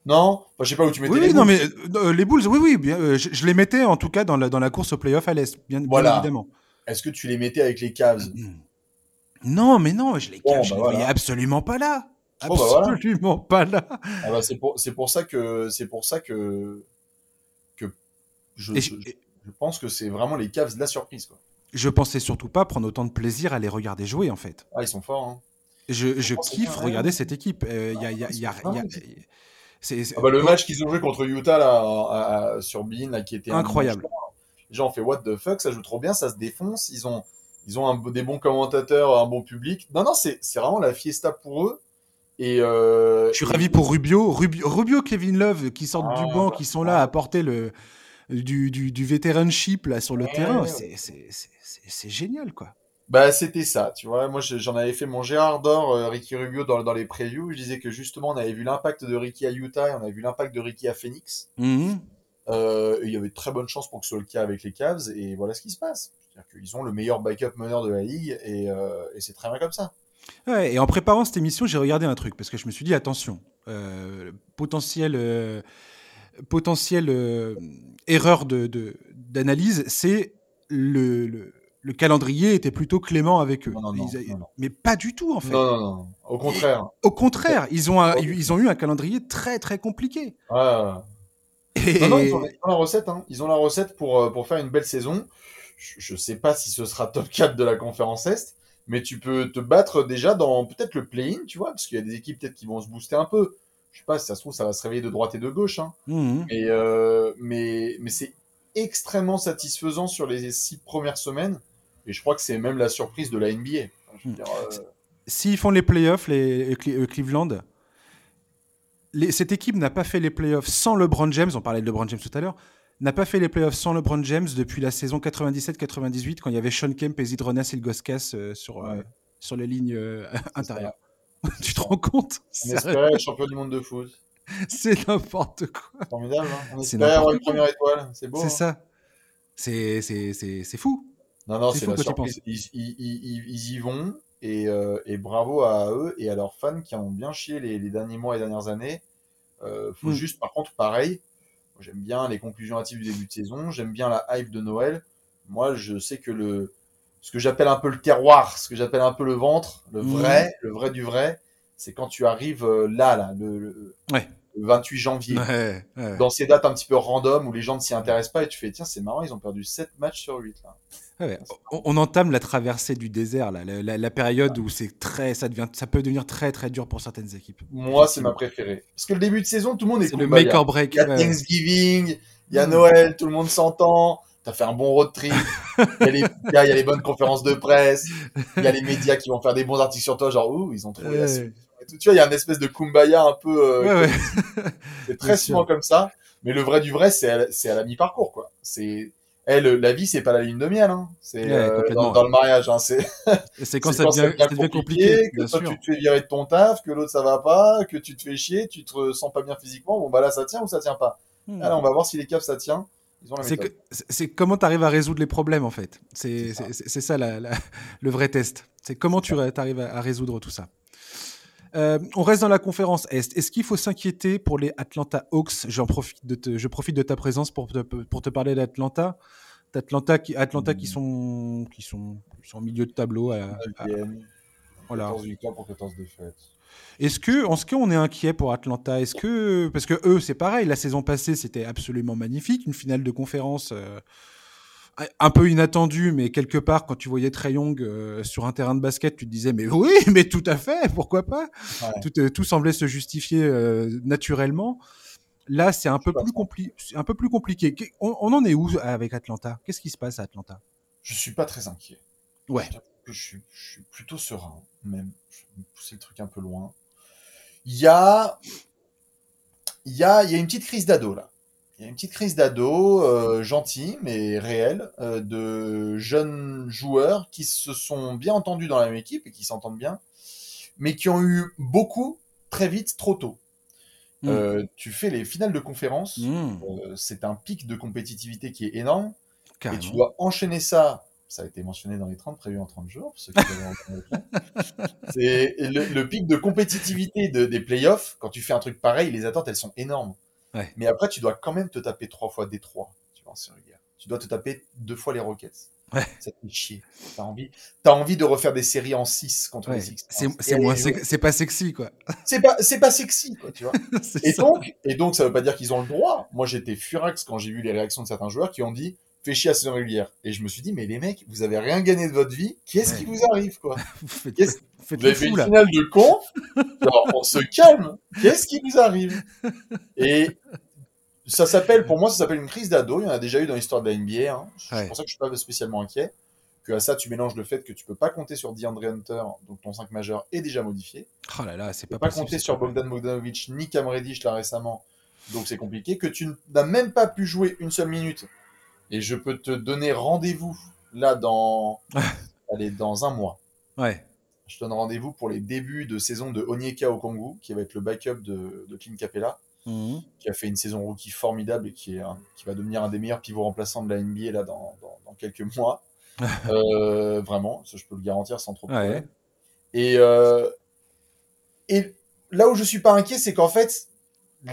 Non? Je sais pas où tu mettais oui, les oui, non, mais euh, les Bulls, oui, oui, bien, euh, je, les mettais en tout cas dans la, dans la course au playoff à l'Est, bien, voilà. évidemment. Est-ce que tu les mettais avec les Cavs Non, mais non, je les, bon, je bah voyais absolument pas là. Bah absolument pas là. Ah bah c'est pour, pour, ça que c'est pour ça que que je, je, je pense que c'est vraiment les Cavs de la surprise quoi. Je pensais surtout pas prendre autant de plaisir à les regarder jouer en fait. Ah ils sont forts. Hein. Je, je kiffe regarder cette équipe. Il euh, y a, y a, y a, ah bah, le match qu'ils ont joué contre Utah là, sur Bean, qui était incroyable. Les gens ont fait what the fuck, ça joue trop bien, ça se défonce. Ils ont, ils ont des bons commentateurs, un bon public. Non, non, c'est vraiment la fiesta pour eux. Et euh, je suis ravi pour Rubio. Rubio, Rubio, Kevin Love qui sortent du ah, banc, qui sont là à porter le du, du, du veteranship là sur le terrain. C'est génial quoi. Bah, c'était ça, tu vois. Moi, j'en avais fait mon Gérard d'or, euh, Ricky Rubio, dans, dans les previews. Je disais que justement, on avait vu l'impact de Ricky à Utah et on avait vu l'impact de Ricky à Phoenix. Mhm. Euh, il y avait de très bonnes chances pour que ce soit le cas avec les Cavs. Et voilà ce qui se passe. C'est-à-dire qu'ils ont le meilleur backup meneur de la ligue et, euh, et c'est très bien comme ça. Ouais, et en préparant cette émission, j'ai regardé un truc parce que je me suis dit attention, euh, potentiel, euh, potentiel euh, erreur de d'analyse, c'est le, le le calendrier était plutôt clément avec eux. mais, pas du tout, en fait. Non, non, non. Au contraire. au contraire, ils ont, ils ont eu un calendrier très, très compliqué. Et... Non, ils, ont, la recette. Hein. Ils ont la recette pour, euh, pour faire une belle saison. Je ne sais pas si ce sera top 4 de la conférence Est, mais tu peux te battre déjà dans peut-être le play-in, tu vois, parce qu'il y a des équipes peut-être qui vont se booster un peu. Je sais pas, si ça se trouve, ça va se réveiller de droite et de gauche. Hein. Mmh. Euh, mais mais c'est extrêmement satisfaisant sur les six premières semaines et je crois que c'est même la surprise de la NBA. Euh, s'ils font les playoffs, les, euh, Cleveland, cette équipe n'a pas fait les playoffs sans LeBron James, on parlait de LeBron James tout à l'heure, n'a pas fait les playoffs sans LeBron James depuis la saison 97-98 quand il y avait Sean Kemp et Zidronas Ilgoskas euh, sur, sur les lignes euh, intérieures. tu te rends compte? On espérait champion du monde de foot. C'est n'importe quoi. Formidable. Hein on avoir une première étoile. C'est beau. C'est hein. ça. C'est fou. Non, non, C'est la surprise. Ils, ils- ils- ils- y vont et, euh, et bravo à eux et à leurs fans qui en ont bien chié les, les derniers mois et dernières années. Euh, faut Mm. juste, par contre, pareil, j'aime bien les conclusions hâtives du début de saison, j'aime bien la hype de Noël. Moi, je sais que le ce que j'appelle un peu le terroir, ce que j'appelle un peu le ventre, le Mm. vrai, le vrai du vrai, c'est quand tu arrives euh, là, là, le, le- Ouais. le 28 janvier Ouais, ouais. dans ces dates un petit peu random où les gens ne s'y intéressent pas et tu fais tiens c'est marrant ils ont perdu 7 matchs sur 8 là. Ouais. On, on entame la traversée du désert, là, la, la- la période où c'est très, ça devient, ça peut devenir très très dur pour certaines équipes. Moi c'est ma préférée. Parce que le début de saison tout le monde est, C'est le kumbaya. make or break. Il y a ouais. Thanksgiving, il y a Mm. Noël, tout le monde s'entend. T'as fait un bon road trip. Il y, a les, y a- bonnes conférences de presse. Il y a les médias qui vont faire des bons articles sur toi, genre ouh ils ont trouvé la et tout. Tu vois, il y a une espèce de kumbaya un peu. euh, Ouais. C'est très souvent comme ça. Mais le vrai du vrai, c'est à, c'est à la mi-parcours, quoi. C'est, elle, la vie, c'est pas la ligne de miel, hein. C'est Ouais, euh, dans, dans le mariage, hein. C'est quand, ça devient, ça devient compliqué, que toi tu te fais virer de ton taf, que l'autre ça va pas, que tu te fais chier, tu te sens pas bien physiquement. Bon bah là ça tient ou ça tient pas? Hmm. Alors on va voir si les caves ça tient. C'est comment tu arrives à résoudre les problèmes en fait? C'est ça. ça la- la- le vrai test. C'est comment tu arrives à, à résoudre tout ça? Euh, on reste dans la conférence Est. Est-ce qu'il faut s'inquiéter pour les Atlanta Hawks? J'en profite de te- je profite de ta présence pour te, pour te parler d'Atlanta. Atlanta qui, Atlanta qui sont qui sont, qui sont au milieu de tableau. à- à- Neuvième, voilà. 14 victoires pour 14 défaites. Est-ce que, en ce cas, on est inquiet pour Atlanta Est-ce que, parce que eux, c'est pareil. La saison passée, c'était absolument magnifique, une finale de conférence euh, un peu inattendue, mais quelque part, quand tu voyais Trey Young euh, sur un terrain de basket, tu te disais, mais oui, mais tout à fait, pourquoi pas? Ouais. tout, euh, tout semblait se justifier euh, naturellement. Là, c'est un peu plus compli- c'est un peu plus compliqué. On, on en est où avec Atlanta? Qu'est-ce qui se passe à Atlanta? Je suis pas très inquiet. Ouais. Je, suis, je suis plutôt serein, même. Je vais pousser le truc un peu loin. Il y a, il y a, il y a une petite crise d'ado là. Il y a une petite crise d'ado, euh, gentille mais réelle, euh, de jeunes joueurs qui se sont bien entendus dans la même équipe et qui s'entendent bien, mais qui ont eu beaucoup très vite, trop tôt. Mm. Euh, tu fais les finales de conférence, Mmh, euh, c'est un pic de compétitivité qui est énorme. Et tu dois enchaîner ça. Ça a été mentionné dans les 30 prévus en 30 jours. Pour ceux qui. C'est le, le pic de compétitivité de- des playoffs. Quand tu fais un truc pareil, les attentes elles sont énormes. Ouais. Mais après, tu dois quand même te taper trois fois des trois. Tu vois, en série. Tu dois te taper deux fois les Rockets. Ouais. Ça te fait chier. T'as envie, t'as envie de refaire des séries en 6 contre Ouais, les Sixers. c'est pas sexy, quoi. c'est pas, c'est pas sexy, quoi, tu vois. Et ça. donc, et donc, ça veut pas dire qu'ils ont le droit. Moi, j'étais furax quand j'ai vu les réactions de certains joueurs qui ont dit fais chier à saison régulière. Et je me suis dit, mais les mecs, vous avez rien gagné de votre vie. Qu'est-ce Ouais. qui vous arrive, quoi? Vous faites, vous faites Vous avez fait une là. finale de con? On se calme. Qu'est-ce qui vous arrive? Et ça s'appelle, pour moi, ça s'appelle une crise d'ado. Il y en a déjà eu dans l'histoire de la NBA. Hein. C'est Ouais. pour ça que je suis pas spécialement inquiet. Que à ça, tu mélanges le fait que tu peux pas compter sur DeAndre Hunter, donc ton 5 majeur est déjà modifié. Oh là là, c'est pas pas possible. compter sur Bogdan Bogdanovic ni Cam Reddish là récemment, donc c'est compliqué. Que tu n'as même pas pu jouer une seule minute. Et je peux te donner rendez-vous là dans, allez, dans un mois. Ouais. Je te donne rendez-vous pour les débuts de saison de Onyeka Okongwu, qui va être le backup de, de Clint Capella, Mhm. qui a fait une saison rookie formidable et qui, est un- qui va devenir un des meilleurs pivots remplaçants de la NBA là dans, dans- dans quelques mois. Euh, vraiment, ça je peux le garantir sans trop de Ouais. Et, euh, et là où je suis pas inquiet, c'est qu'en fait,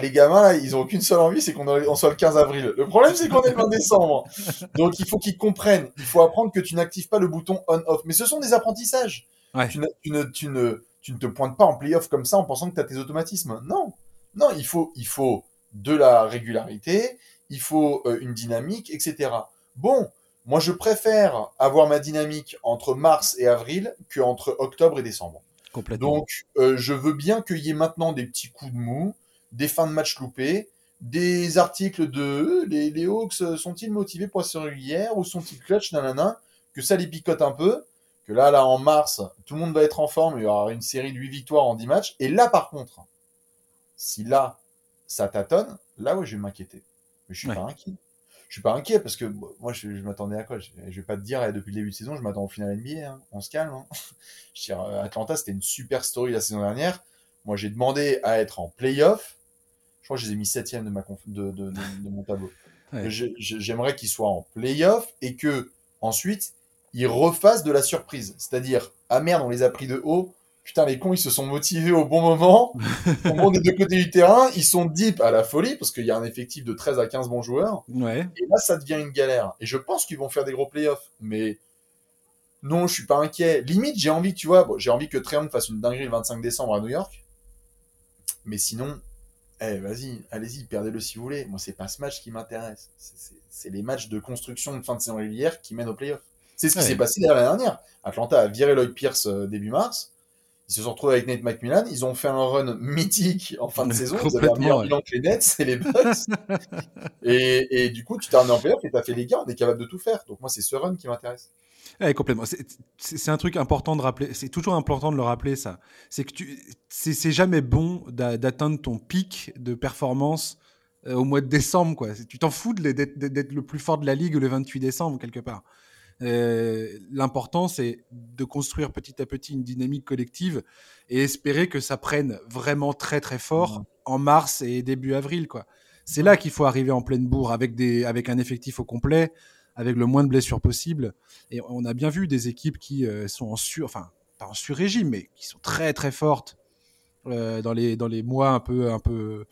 les gamins là, ils ont aucune seule envie, c'est qu'on on soit le 15 avril. Le problème, c'est qu'on est le 20 décembre. Donc il faut qu'ils comprennent. Il faut apprendre que tu n'actives pas le bouton on-off. Mais ce sont des apprentissages. Ouais. Tu, ne, tu, ne, tu, ne, tu ne te pointes pas en playoff comme ça en pensant que tu as tes automatismes. Non. Non, il faut, il faut de la régularité, il faut euh, une dynamique, etc. Bon, moi je préfère avoir ma dynamique entre mars et avril que entre octobre et décembre. Complètement. Donc, euh, je veux bien qu'il y ait maintenant des petits coups de mou, des fins de match loupées, des articles de euh, les, les Hawks sont-ils motivés pour la série régulière ou sont-ils clutch, nanana, que ça les picote un peu, que là, là, en mars, tout le monde va être en forme, il y aura une série de 8 victoires en 10 matchs, et là, par contre, si là, ça tâtonne, là, ouais, je vais m'inquiéter. Mais je suis Ouais. pas inquiet. je suis pas inquiet parce que moi, je, m'attendais à quoi? Je, vais pas te dire, eh, depuis le début de saison, je m'attends au final NBA. Hein. On se calme. Hein. je euh, Atlanta, c'était une super story la saison dernière. Moi, j'ai demandé à être en playoff. Je crois que je les ai mis septième de, ma de, de, de, mon tableau. J'aimerais qu'ils soient en playoff et que ensuite ils refassent de la surprise. C'est-à-dire, ah merde, on les a pris de haut. Putain, les cons, ils se sont motivés au bon moment. au moment des deux côtés du terrain, ils sont deep à la folie parce qu'il y a un effectif de 13 à 15 bons joueurs. Ouais. Et là, ça devient une galère. Et je pense qu'ils vont faire des gros playoffs. Mais non, je suis pas inquiet. Limite, j'ai envie, tu vois, j'ai envie que Trayon fasse une dinguerie le 25 décembre à New York. Mais sinon, eh, vas-y, allez-y, perdez-le si vous voulez. Moi, c'est pas ce match qui m'intéresse. C'est les matchs de construction de fin de saison régulière qui mènent au playoff. C'est ce qui s'est passé l'année dernière. Atlanta a viré Lloyd Pierce euh, début mars. Ils se sont retrouvés avec Nate McMillan. Ils ont fait un run mythique en fin de saison. Ils avaient un meilleur bilan que les Nets et les Bucks. et, du coup, tu t'es en playoff et t'as fait les gars. On est capable de tout faire. Donc moi, c'est ce run qui m'intéresse. Ouais, complètement. C'est un truc important de rappeler. C'est toujours important de le rappeler, ça. C'est que c'est jamais bon d'atteindre ton pic de performance euh, au mois de décembre, quoi. Tu t'en fous d'être le plus fort de la ligue le 28 décembre, quelque part. Euh, l'important, c'est de construire petit à petit une dynamique collective et espérer que ça prenne vraiment très très fort mmh. en mars et début avril. quoi. C'est là qu'il faut arriver en pleine bourre avec, des, avec un effectif au complet, avec le moins de blessures possible. Et on a bien vu des équipes qui euh, sont en sur, enfin pas en sur-régime, mais qui sont très très fortes euh, dans, les, dans les mois un peu, un peu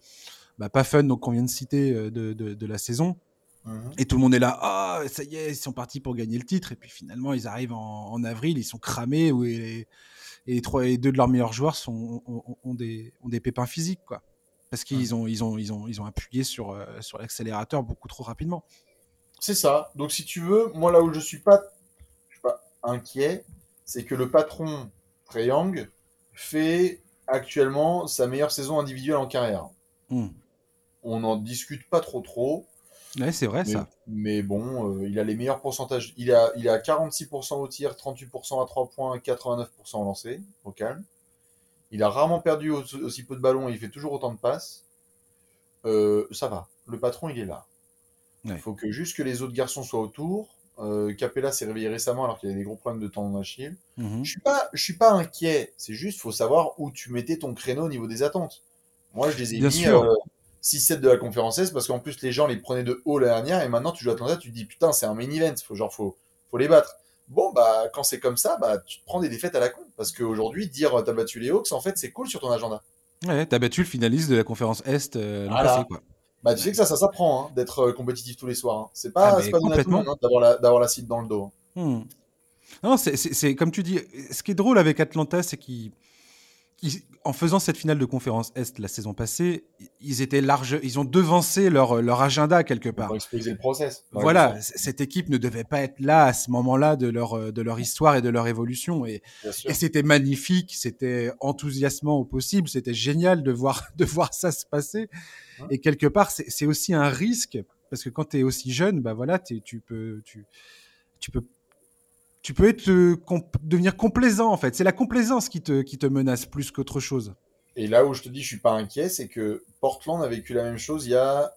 bah, pas fun, donc qu'on vient de citer de, de, de la saison. Mhm. Et tout le monde est là, ah, ça y est, ils sont partis pour gagner le titre. Et puis finalement, ils arrivent en, avril, ils sont cramés. Et, et, trois, et deux de leurs meilleurs joueurs sont, ont, des, ont des pépins physiques, quoi. Parce qu'ils ont, ils ont, ils ont, ils ont appuyé sur, euh, sur l'accélérateur beaucoup trop rapidement. C'est ça. Donc, si tu veux, moi, là où je suis pas, je suis pas inquiet, c'est que le patron Triangle fait actuellement sa meilleure saison individuelle en carrière. Hmm. On n'en discute pas trop trop. Ouais, c'est vrai mais, ça. Mais bon, euh, il a les meilleurs pourcentages. Il a, il a 46% au tir, 38% à 3 points, 89% au lancer, au calme. Il a rarement perdu aussi peu de ballons et il fait toujours autant de passes. Euh, ça va. Le patron, il est là. Il faut que juste que les autres garçons soient autour. Euh, Capella s'est réveillé récemment alors qu'il avait des gros problèmes de tendon d'Achille. Mhm. Je suis pas, je suis pas inquiet. C'est juste, faut savoir où tu mettais ton créneau au niveau des attentes. Moi, je les ai mis. Sûr. Euh, 6-7 de la conférence S parce qu'en plus les gens les prenaient de haut la dernière et maintenant tu joues Atlanta, tu te dis putain c'est un main event, faut, genre faut, faut les battre. Bon bah quand c'est comme ça, bah tu te prends des défaites à la con parce qu'aujourd'hui dire t'as battu les Hawks en fait c'est cool sur ton agenda. Ouais, t'as battu le finaliste de la conférence Est euh, passé, quoi. Bah tu sais que ça ça s'apprend hein, d'être euh, compétitif tous les soirs. Hein. C'est pas, ah, pas complètement hein, d'avoir la, d'avoir la cible dans le dos. Hmm. Non, c'est comme tu dis, ce qui est drôle avec Atlanta, c'est qu'ils en faisant cette finale de conférence Est la saison passée, ils étaient larges, ils ont devancé leur, leur agenda quelque part. Ont le process. Voilà, cette équipe ne devait pas être là à ce moment-là de leur, de leur histoire et de leur évolution. Et, et c'était magnifique, c'était enthousiasmant au possible, c'était génial de voir, de voir ça se passer. Et quelque part, c'est aussi un risque, parce que quand tu es aussi jeune, bah voilà, tu peux, tu, tu peux tu peux être, euh, devenir complaisant en fait. C'est la complaisance qui te, qui te menace plus qu'autre chose. Et là où je te dis je suis pas inquiet, c'est que Portland a vécu la même chose il y a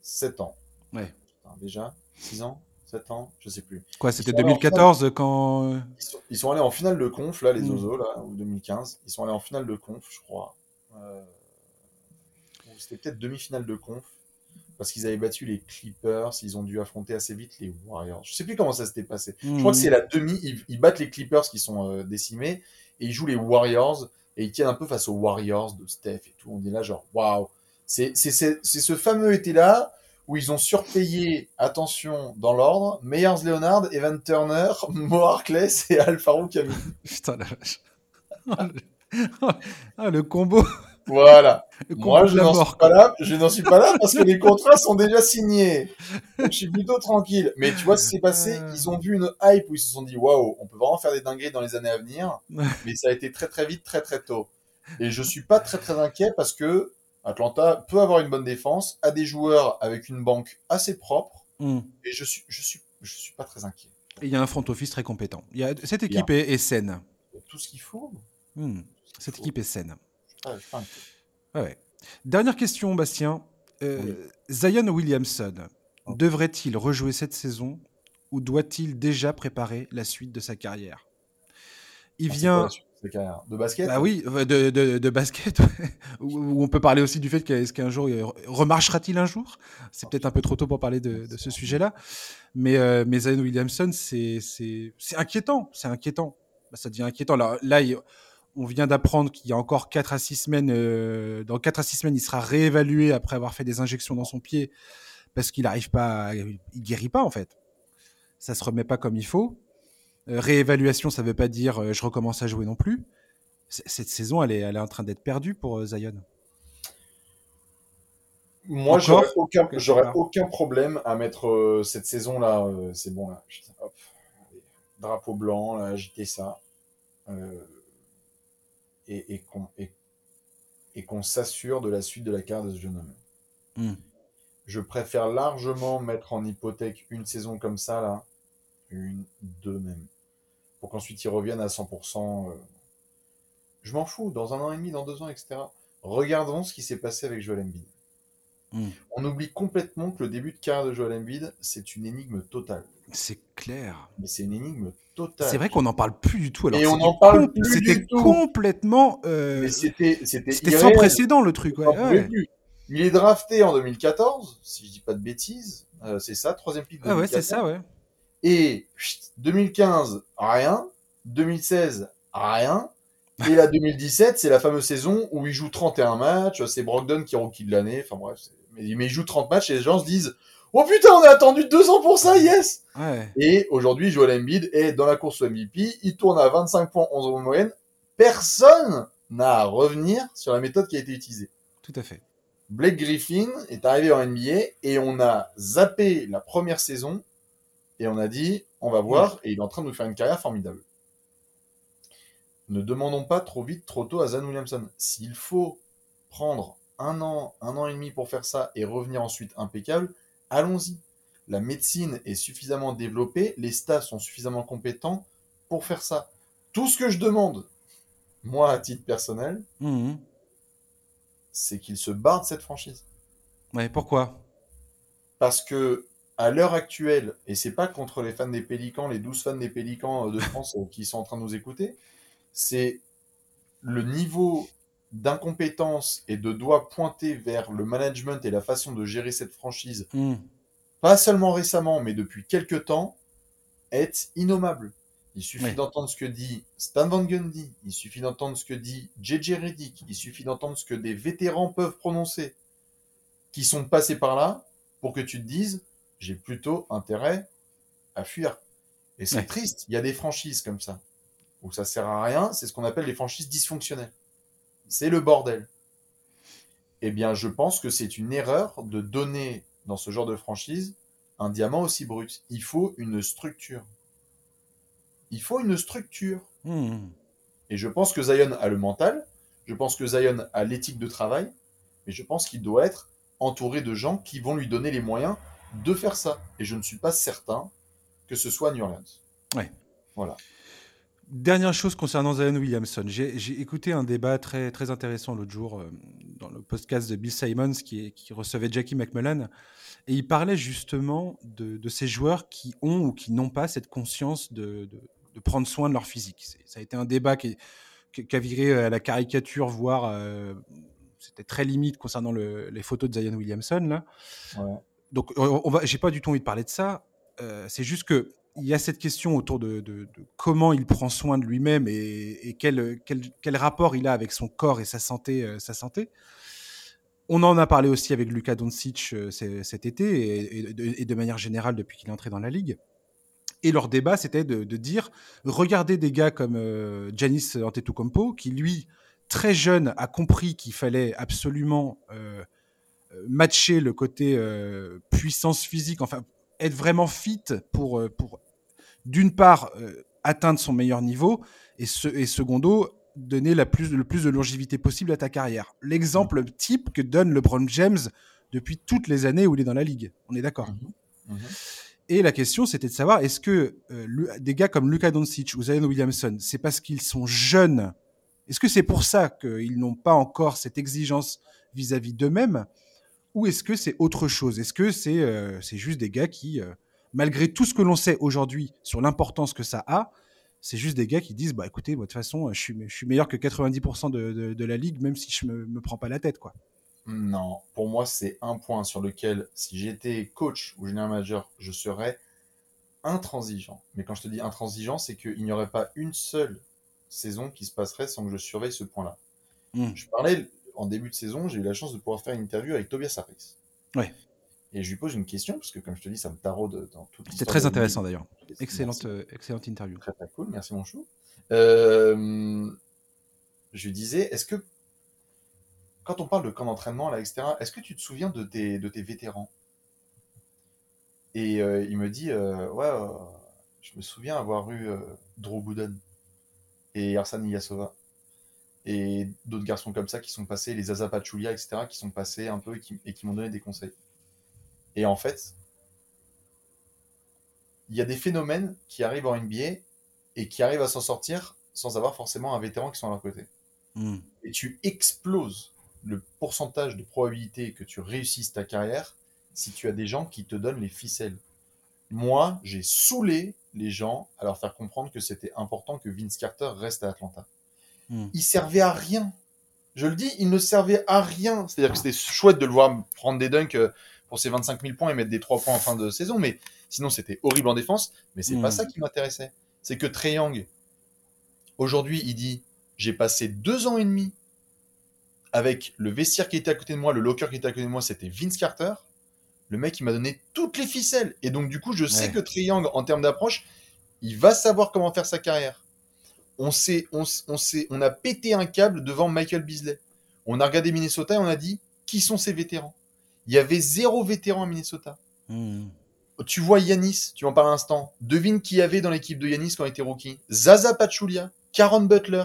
7 ans. Ouais. déjà 6 ans 7 ans Je sais plus. Quoi, c'était 2014 quand. Euh, ils sont, allés en finale de conf, là, les hmm. Ozo, là, ou 2015. Ils sont allés en finale de conf, je crois. Euh, c'était peut-être demi-finale de conf parce qu'ils avaient battu les Clippers, ils ont dû affronter assez vite les Warriors. Je sais plus comment ça s'était passé. Je crois que c'est la demi, ils, battent les Clippers qui sont euh, décimés et ils jouent les Warriors et ils tiennent un peu face aux Warriors de Steph et tout. On est là genre waouh. C'est ce fameux été là où ils ont surpayé, attention, dans l'ordre, Meyers Leonard, Evan Turner, Mo Harkless et Alfaro Camille. Putain la vache. ah, le combo. Voilà. Moi, je n'en suis pas là. Je n'en suis pas là parce que les contrats sont déjà signés. je suis plutôt tranquille. Mais tu vois ce qui s'est passé euh. Ils ont vu une hype où ils se sont dit waouh, on peut vraiment faire des dingueries dans les années à venir. Mais ça a été très très vite, très très tôt. Et je suis pas très très inquiet parce que Atlanta peut avoir une bonne défense, a des joueurs avec une banque assez propre. Hmm. Et je suis, je suis, je suis pas très inquiet. Il y a un front office très compétent. Il y a, cette équipe est, saine. Tout ce qu'il faut. Hmm. Cette équipe est saine. Dernière question, Bastien. Euh, Zion Williamson. devrait-il rejouer cette saison ou doit-il déjà préparer la suite de sa carrière? Il ah, vient. De basket? Bah oui, de, de, basket. Ou on peut parler aussi du fait qu'est-ce qu'un jour, remarchera-t-il un jour? C'est peut-être un peu trop tôt pour parler de, ce sujet-là. Mais, euh, mais Zion Williamson, c'est inquiétant. C'est inquiétant. Bah, ça devient inquiétant. Là, là on vient d'apprendre qu'il y a encore 4 à 6 semaines. Euh, dans 4 à 6 semaines, il sera réévalué après avoir fait des injections dans son pied parce qu'il n'arrive pas. il guérit pas, en fait. Ça se remet pas comme il faut. Euh, réévaluation, ça ne veut pas dire euh, je recommence à jouer non plus. cette saison, elle est, elle est en train d'être perdue pour euh, Zion. Moi, j'aurais aucun, aucun problème à mettre cette saison-là. c'est bon, là. drapeau blanc, là, agiter ça. Et, et qu'on s'assure de la suite de la carte de ce jeune homme. Hmm. Je préfère largement mettre en hypothèque une saison comme ça, là, une, deux même pour qu'ensuite ils reviennent à 100%. Euh. Je m'en fous, dans un an et demi, dans deux ans, etc. Regardons ce qui s'est passé avec Joel Embiid. Hmm. On oublie complètement que le début de carrière de Joel Embiid, c'est une énigme totale. C'est clair. Mais c'est une énigme totale. C'est vrai qu'on n'en parle plus du tout. Alors Et on en parle plus C'était complètement. Euh... C'était sans précédent le truc. Il est drafté en 2014, si je dis pas de bêtises. Euh, c'est ça, troisième pick de Ah ouais, c'est ça, ouais. Et 2015, rien. 2016, rien. Et la 2017, c'est la fameuse saison où il joue 31 matchs. C'est Brogdon qui est rookie de l'année. Enfin bref, mais, il joue 30 matchs et les gens se disent Oh putain, on a attendu deux ans pour ça, yes Et aujourd'hui, Joel Embiid est dans la course au MVP. Il tourne à 25 points, 11 en moyenne. Personne n'a à revenir sur la méthode qui a été utilisée. Tout à fait. Blake Griffin est arrivé en NBA et on a zappé la première saison et on a dit, on va voir, et il est en train de nous faire une carrière formidable. Ne demandons pas trop vite, trop tôt à Zan Williamson. S'il faut prendre un an, un an et demi pour faire ça et revenir ensuite impeccable, allons-y. La médecine est suffisamment développée, les staffs sont suffisamment compétents pour faire ça. Tout ce que je demande, moi à titre personnel, mhm. c'est qu'il se barre de cette franchise. Ouais, pourquoi? Parce que à l'heure actuelle, et c'est pas contre les fans des Pélicans, les 12 fans des Pélicans euh, de France euh, qui sont en train de nous écouter, c'est le niveau d'incompétence et de doigt pointé vers le management et la façon de gérer cette franchise, hmm. pas seulement récemment, mais depuis quelques temps, est innommable. Il suffit d'entendre ce que dit Stan Van Gundy, il suffit d'entendre ce que dit JJ Reddick, il suffit d'entendre ce que des vétérans peuvent prononcer, qui sont passés par là, pour que tu te dises, j'ai plutôt intérêt à fuir. Et c'est triste. Il y a des franchises comme ça où ça sert à rien. C'est ce qu'on appelle les franchises dysfonctionnelles. C'est le bordel. Eh bien, je pense que c'est une erreur de donner dans ce genre de franchise un diamant aussi brut. Il faut une structure. Il faut une structure. Hmm. Et je pense que Zion a le mental. Je pense que Zion a l'éthique de travail. Mais je pense qu'il doit être entouré de gens qui vont lui donner les moyens de faire ça. Et je ne suis pas certain que ce soit New Orleans. Ouais. Voilà. Dernière chose concernant Zion Williamson. J'ai écouté un débat très, très intéressant l'autre jour euh, dans le podcast de Bill Simons qui, qui, recevait Jackie McMullen. Et il parlait justement de, ces joueurs qui ont ou qui n'ont pas cette conscience de, de, prendre soin de leur physique. Ça a été un débat qui, qui, a viré à la caricature, voire euh, c'était très limite concernant les photos de Zion Williamson. Là. Ouais donc, on va, j'ai pas du tout envie de parler de ça. Euh, c'est juste que il y a cette question autour de, comment il prend soin de lui-même et, quel, quel, rapport il a avec son corps et sa santé. Euh, sa santé. On en a parlé aussi avec Luka Doncic euh, cet été et, de, manière générale depuis qu'il est entré dans la ligue. Et leur débat, c'était de, dire regardez des gars comme Janis Antetokounmpo, qui lui, très jeune, a compris qu'il fallait absolument matcher le côté euh, puissance physique, enfin être vraiment fit pour, euh, pour d'une part euh, atteindre son meilleur niveau et, ce, et secondo donner la plus, le plus de longévité possible à ta carrière. L'exemple type que donne LeBron James depuis toutes les années où il est dans la ligue. On est d'accord. Mhm. Mhm. Et la question, c'était de savoir, est-ce que des gars comme Luka Doncic ou Zion Williamson, c'est parce qu'ils sont jeunes Est-ce que c'est pour ça qu'ils n'ont pas encore cette exigence vis-à-vis d'eux-mêmes ou est-ce que c'est autre chose? Est-ce que c'est euh, c'est juste des gars qui, euh, malgré tout ce que l'on sait aujourd'hui sur l'importance que ça a, c'est juste des gars qui disent bah écoutez, de toute façon, je suis, je suis meilleur que 90% de, de, de, la ligue, même si je me, me prends pas la tête, quoi. Non, pour moi, c'est un point sur lequel, si j'étais coach ou général manager, je serais intransigeant. Mais quand je te dis intransigeant, c'est qu'il n'y aurait pas une seule saison qui se passerait sans que je surveille ce point-là. Mm. Je parlais en début de saison, j'ai eu la chance de pouvoir faire une interview avec Tobias Harris. Ouais. Et je lui pose une question, parce que comme je te dis, ça me taraude dans toute C'était très intéressant d'ailleurs. Excellente, euh, excellente interview. Très très cool, merci mon chou. Euh, je lui disais, est-ce que, quand on parle de camp d'entraînement, là, etc., est-ce que tu te souviens de tes, de tes vétérans? Et euh, il me dit, ouais, je me souviens avoir eu Drew Gooden et Arsène Ilyasova et d'autres garçons comme ça qui sont passés, les Azapachulia, etc., qui sont passés un peu et qui, et qui m'ont donné des conseils. Et en fait, il y a des phénomènes qui arrivent en NBA et qui arrivent à s'en sortir sans avoir forcément un vétéran qui soit à leur côté. Mm. Et tu exploses le pourcentage de probabilité que tu réussisses ta carrière si tu as des gens qui te donnent les ficelles. Moi, j'ai saoulé les gens à leur faire comprendre que c'était important que Vince Carter reste à Atlanta. Mm. Il servait à rien. Je le dis, il ne servait à rien. C'est-à-dire que c'était chouette de le voir prendre des dunks euh, pour ses 25 000 points et mettre des 3 points en fin de saison, mais sinon c'était horrible en défense. Mais c'est Mm. pas ça qui m'intéressait. C'est que Trey Young, aujourd'hui, il dit J'ai passé deux ans et demi avec le vestiaire qui était à côté de moi, le locker qui était à côté de moi, c'était Vince Carter. Le mec, il m'a donné toutes les ficelles. Et donc, du coup, je sais Ouais. que Trey Young, en termes d'approche, il va savoir comment faire sa carrière. On, sait, on, sait, on a pété un câble devant Michael Beasley. On a regardé Minnesota et on a dit qui sont ces vétérans? Il y avait zéro vétéran à Minnesota. Mm. Tu vois Yanis, tu en parles un instant. Devine qui y avait dans l'équipe de Yanis quand il était rookie. Zaza Pachulia, Karen Butler.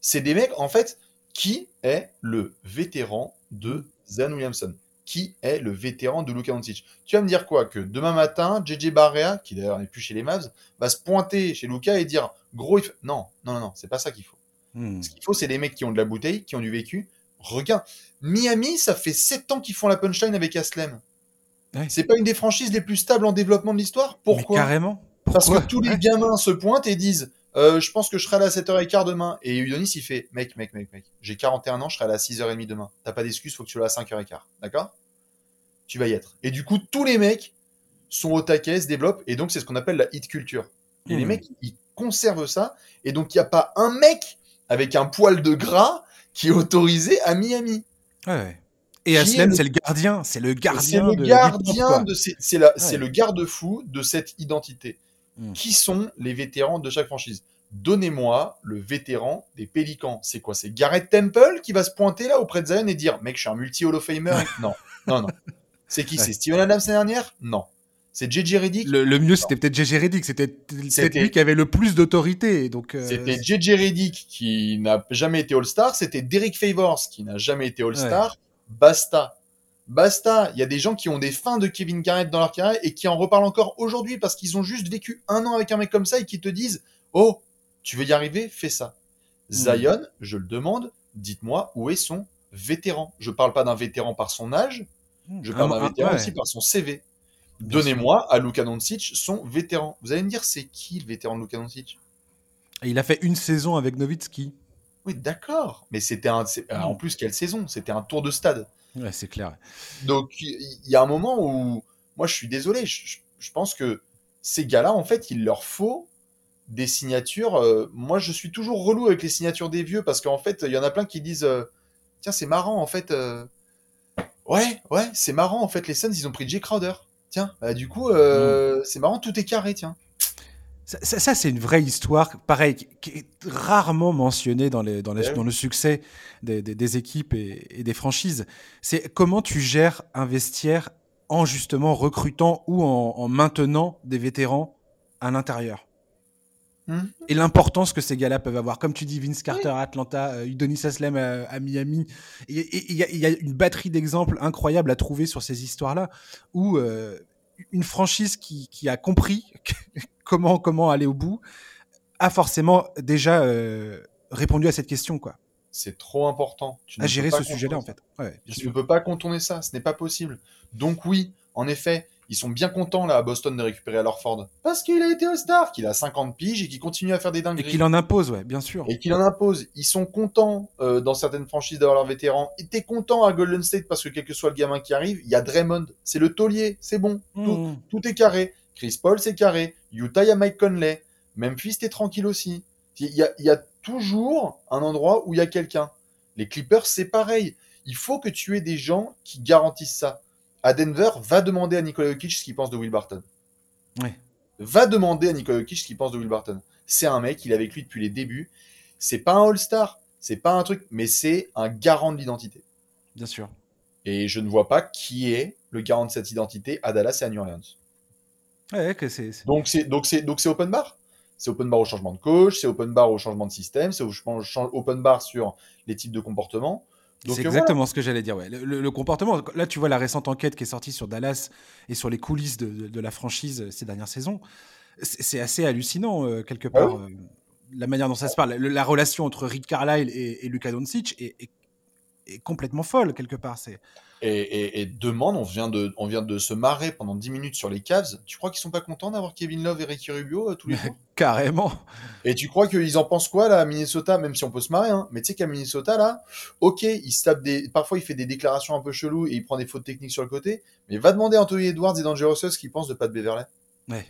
C'est des mecs, en fait, qui est le vétéran de Zan Williamson Qui est le vétéran de Luka Doncic Tu vas me dire quoi Que demain matin, JJ Barrea, qui d'ailleurs n'est plus chez les Mavs, va se pointer chez Luka et dire gros, il f- non, non, non, non, c'est pas ça qu'il faut. Mm. Ce qu'il faut, c'est des mecs qui ont de la bouteille, qui ont du vécu. Regarde, Miami, ça fait 7 ans qu'ils font la punchline avec Aslem. Ouais. C'est pas une des franchises les plus stables en développement de l'histoire? Pourquoi? Mais carrément. Parce que tous les Ouais. gamins se pointent et disent euh, Je pense que je serai là à 7h15 demain. Et Udonis, il fait Mec, mec, mec, mec, j'ai 41 ans, je serai là à 6h30 demain. T'as pas d'excuse, faut que tu sois là à 5h15. D'accord? Tu vas y être. Et du coup, tous les mecs sont au taquet, se développent. Et donc, c'est ce qu'on appelle la hit culture. Et les Mhm. mecs, ils conservent ça. Et donc, il n'y a pas un mec avec un poil de gras qui est autorisé à Miami. Ouais, ouais. Et Aslem, est le- c'est le gardien. C'est le gardien le de gardien de ces- c'est la- c'est Ouais. le garde-fou de cette identité. Mm. Qui sont les vétérans de chaque franchise? Donnez-moi le vétéran des Pélicans. C'est quoi? C'est Garrett Temple qui va se pointer là auprès de Zion et dire Mec, je suis un multi-Hall of Famer? Non, non, non. C'est qui? C'est Steven Adams l'année dernière? Non. C'est JJ Redick Le, le mieux, c'était peut-être JJ Redick. C'était peut-être lui qui avait le plus d'autorité. Donc, euh, C'était JJ Redick qui n'a jamais été All-Star. C'était Derek Favors qui n'a jamais été All-Star. Basta. Basta. Il y a des gens qui ont des fins de Kevin Garnett dans leur carrière et qui en reparlent encore aujourd'hui parce qu'ils ont juste vécu un an avec un mec comme ça et qui te disent Oh, tu veux y arriver Fais ça. Zion, je le demande, dites-moi où est son vétéran. Je parle pas d'un vétéran par son âge, je un- parle d'un un- vétéran ouais. aussi par son CV. Donnez-moi à Luka Doncic son vétéran. Vous allez me dire, c'est qui le vétéran de Luka Doncic? Et il a fait une saison avec Nowitzki. Oui, d'accord. Mais c'était un. Mm. En plus, quelle saison? C'était un tour de stade. Ouais, c'est clair. Donc, il y a un moment où. Moi, je suis désolé. Je, je- je pense que ces gars-là, en fait, il leur faut des signatures. euh, moi, je suis toujours relou avec les signatures des vieux parce qu'en fait, il y en a plein qui disent euh, Tiens, c'est marrant, en fait. euh, Ouais, ouais, c'est marrant, en fait. Les Suns, ils ont pris Jay Crowder. Tiens, bah, du coup, euh, c'est marrant, tout est carré, tiens. Ça, ça- ça, c'est une vraie histoire, pareil, qui, est rarement mentionnée dans, les, dans, les- Ouais, oui. dans le succès des, des- des équipes et, et des franchises. C'est comment tu gères un vestiaire en justement recrutant ou en, en maintenant des vétérans à l'intérieur? Mhm. Et l'importance que ces gars-là peuvent avoir. Comme tu dis, Vince Carter à Atlanta, euh, Udonis Haslem à, à Miami. Et- Il y, a- il y a une batterie d'exemples incroyables à trouver sur ces histoires-là où euh, une franchise qui, qui a compris comment, comment aller au bout a forcément déjà euh, répondu à cette question. Quoi. C'est trop important. Tu à gérer ce sujet-là, en fait. Ouais, tu ne peux pas contourner ça. Ce n'est pas possible. Donc oui, en effet, ils sont bien contents là à Boston de récupérer Ford parce qu'il a été All-Star, qu'il a 50 piges et qu'il continue à faire des dingueries. Et qu'il en impose, ouais, bien sûr. Et qu'il en impose. Ils sont contents euh, dans certaines franchises d'avoir leurs vétérans. Et t'es content à Golden State parce que quel que soit le gamin qui arrive, il y a Draymond, c'est le taulier, c'est bon, tout, mmh. est carré. Chris Paul, c'est carré. Utah, il y a Mike Conley. Memphis, t'es tranquille aussi. Il y, a, il y a toujours un endroit où il y a quelqu'un. Les Clippers, c'est pareil. Il faut que tu aies des gens qui garantissent ça à Denver, va demander à Nikola Jokic ce qu'il pense de Will Barton. Va demander à Nikola Jokic ce qu'il pense de Will Barton. C'est un mec, il est avec lui depuis les débuts. C'est pas un All-Star, c'est pas un truc, mais c'est un garant de l'identité. Bien sûr. Et je ne vois pas qui est le garant de cette identité à Dallas et à New Orleans. Ouais, que c'est. Donc c'est donc c'est donc c'est open bar. C'est open bar au changement de coach, c'est open bar au changement de système, c'est open bar sur les types de comportements. C'est exactement ce que j'allais dire. Ouais. Le, comportement, là, tu vois la récente enquête qui est sortie sur Dallas et sur les coulisses de, la franchise euh, ces dernières saisons. C'est assez hallucinant, euh, quelque ah part, euh, la manière dont ça se parle. la relation entre Rick Carlisle et, et Luka Doncic est, est, complètement folle, quelque part. C'est et, demande, on vient, de, on vient de se marrer pendant 10 minutes sur les Cavs. Tu crois qu'ils sont pas contents d'avoir Kevin Love et Ricky Rubio euh, tous les jours Carrément. Et tu crois qu'ils en pensent quoi là à Minnesota, même si on peut se marrer, hein? Mais tu sais qu'à Minnesota là, ok, il se tape des, parfois il fait des déclarations un peu cheloues et il prend des fautes techniques sur le côté. Mais va demander à Anthony Edwards et Dangerous ce qu'ils pensent de Pat Beverley. Ouais,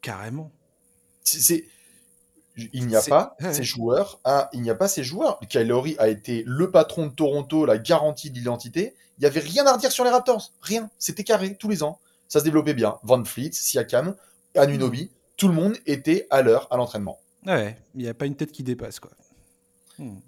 carrément. C'est il n'y a pas ces joueurs. Ah, il n'y a pas ces joueurs. Kyle a été le patron de Toronto, la garantie d'identité. Il n'y avait rien à redire sur les Raptors. Rien. C'était carré tous les ans. Ça se développait bien. Van Fleet, Siakam, Anunobi, tout le monde était à l'heure à l'entraînement. Ouais, il n'y a pas une tête qui dépasse, quoi. Hmm.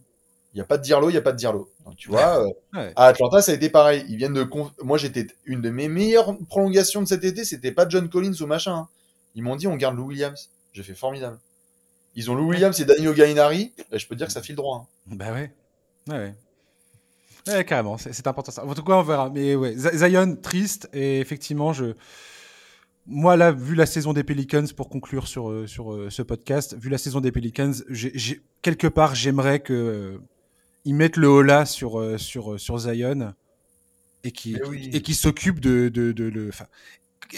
Il n'y a pas de Dirlo, il n'y a pas de Dirlo. Donc, tu vois, euh, à Atlanta, ça a été pareil. Ils viennent de. Moi, j'étais. Une de mes meilleures prolongations de cet été, c'était pas John Collins ou machin. Hein. Ils m'ont dit, on garde Lou Williams. J'ai fait formidable. Ils ont Lou Williams et Danilo Gallinari. je peux dire que ça file droit. Hein. Bah ouais. Ouais, ouais. carrément, c'est important ça. En tout cas, on verra. Mais ouais, Zion, triste. Et effectivement, je. Moi, là, vu la saison des Pelicans, pour conclure sur, euh, sur euh, ce podcast, vu la saison des Pelicans, quelque part, j'aimerais qu'ils euh, mettent le holà sur, sur, sur Zion et qui et qui s'occupe de, de, de, le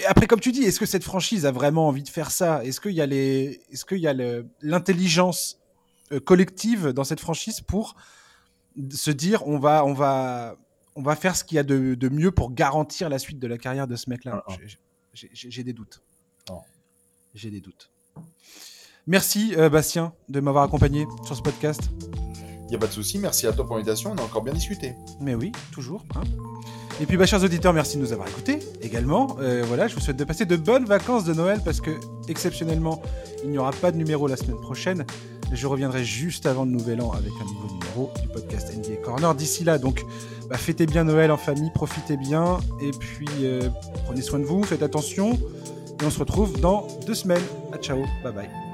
après, comme tu dis, est-ce que cette franchise a vraiment envie de faire ça? Est-ce qu'il y a les, est-ce qu'il y a l'intelligence euh, collective dans cette franchise pour se dire on va, on va, on va faire ce qu'il y a de, mieux pour garantir la suite de la carrière de ce mec-là? Ah, ah. J'ai des doutes. Ah. J'ai des doutes. Merci euh, Bastien de m'avoir accompagné sur ce podcast. Il n'y a pas de souci, merci à toi pour l'invitation, on a encore bien discuté. Mais oui, toujours. Hein. Et puis, bah, chers auditeurs, merci de nous avoir écoutés également. Euh, voilà, je vous souhaite de passer de bonnes vacances de Noël parce que, exceptionnellement, il n'y aura pas de numéro la semaine prochaine. Je reviendrai juste avant le nouvel an avec un nouveau numéro du podcast NBA Corner. D'ici là, donc, bah, fêtez bien Noël en famille, profitez bien et puis euh, prenez soin de vous, faites attention. Et on se retrouve dans deux semaines. À ciao, bye bye.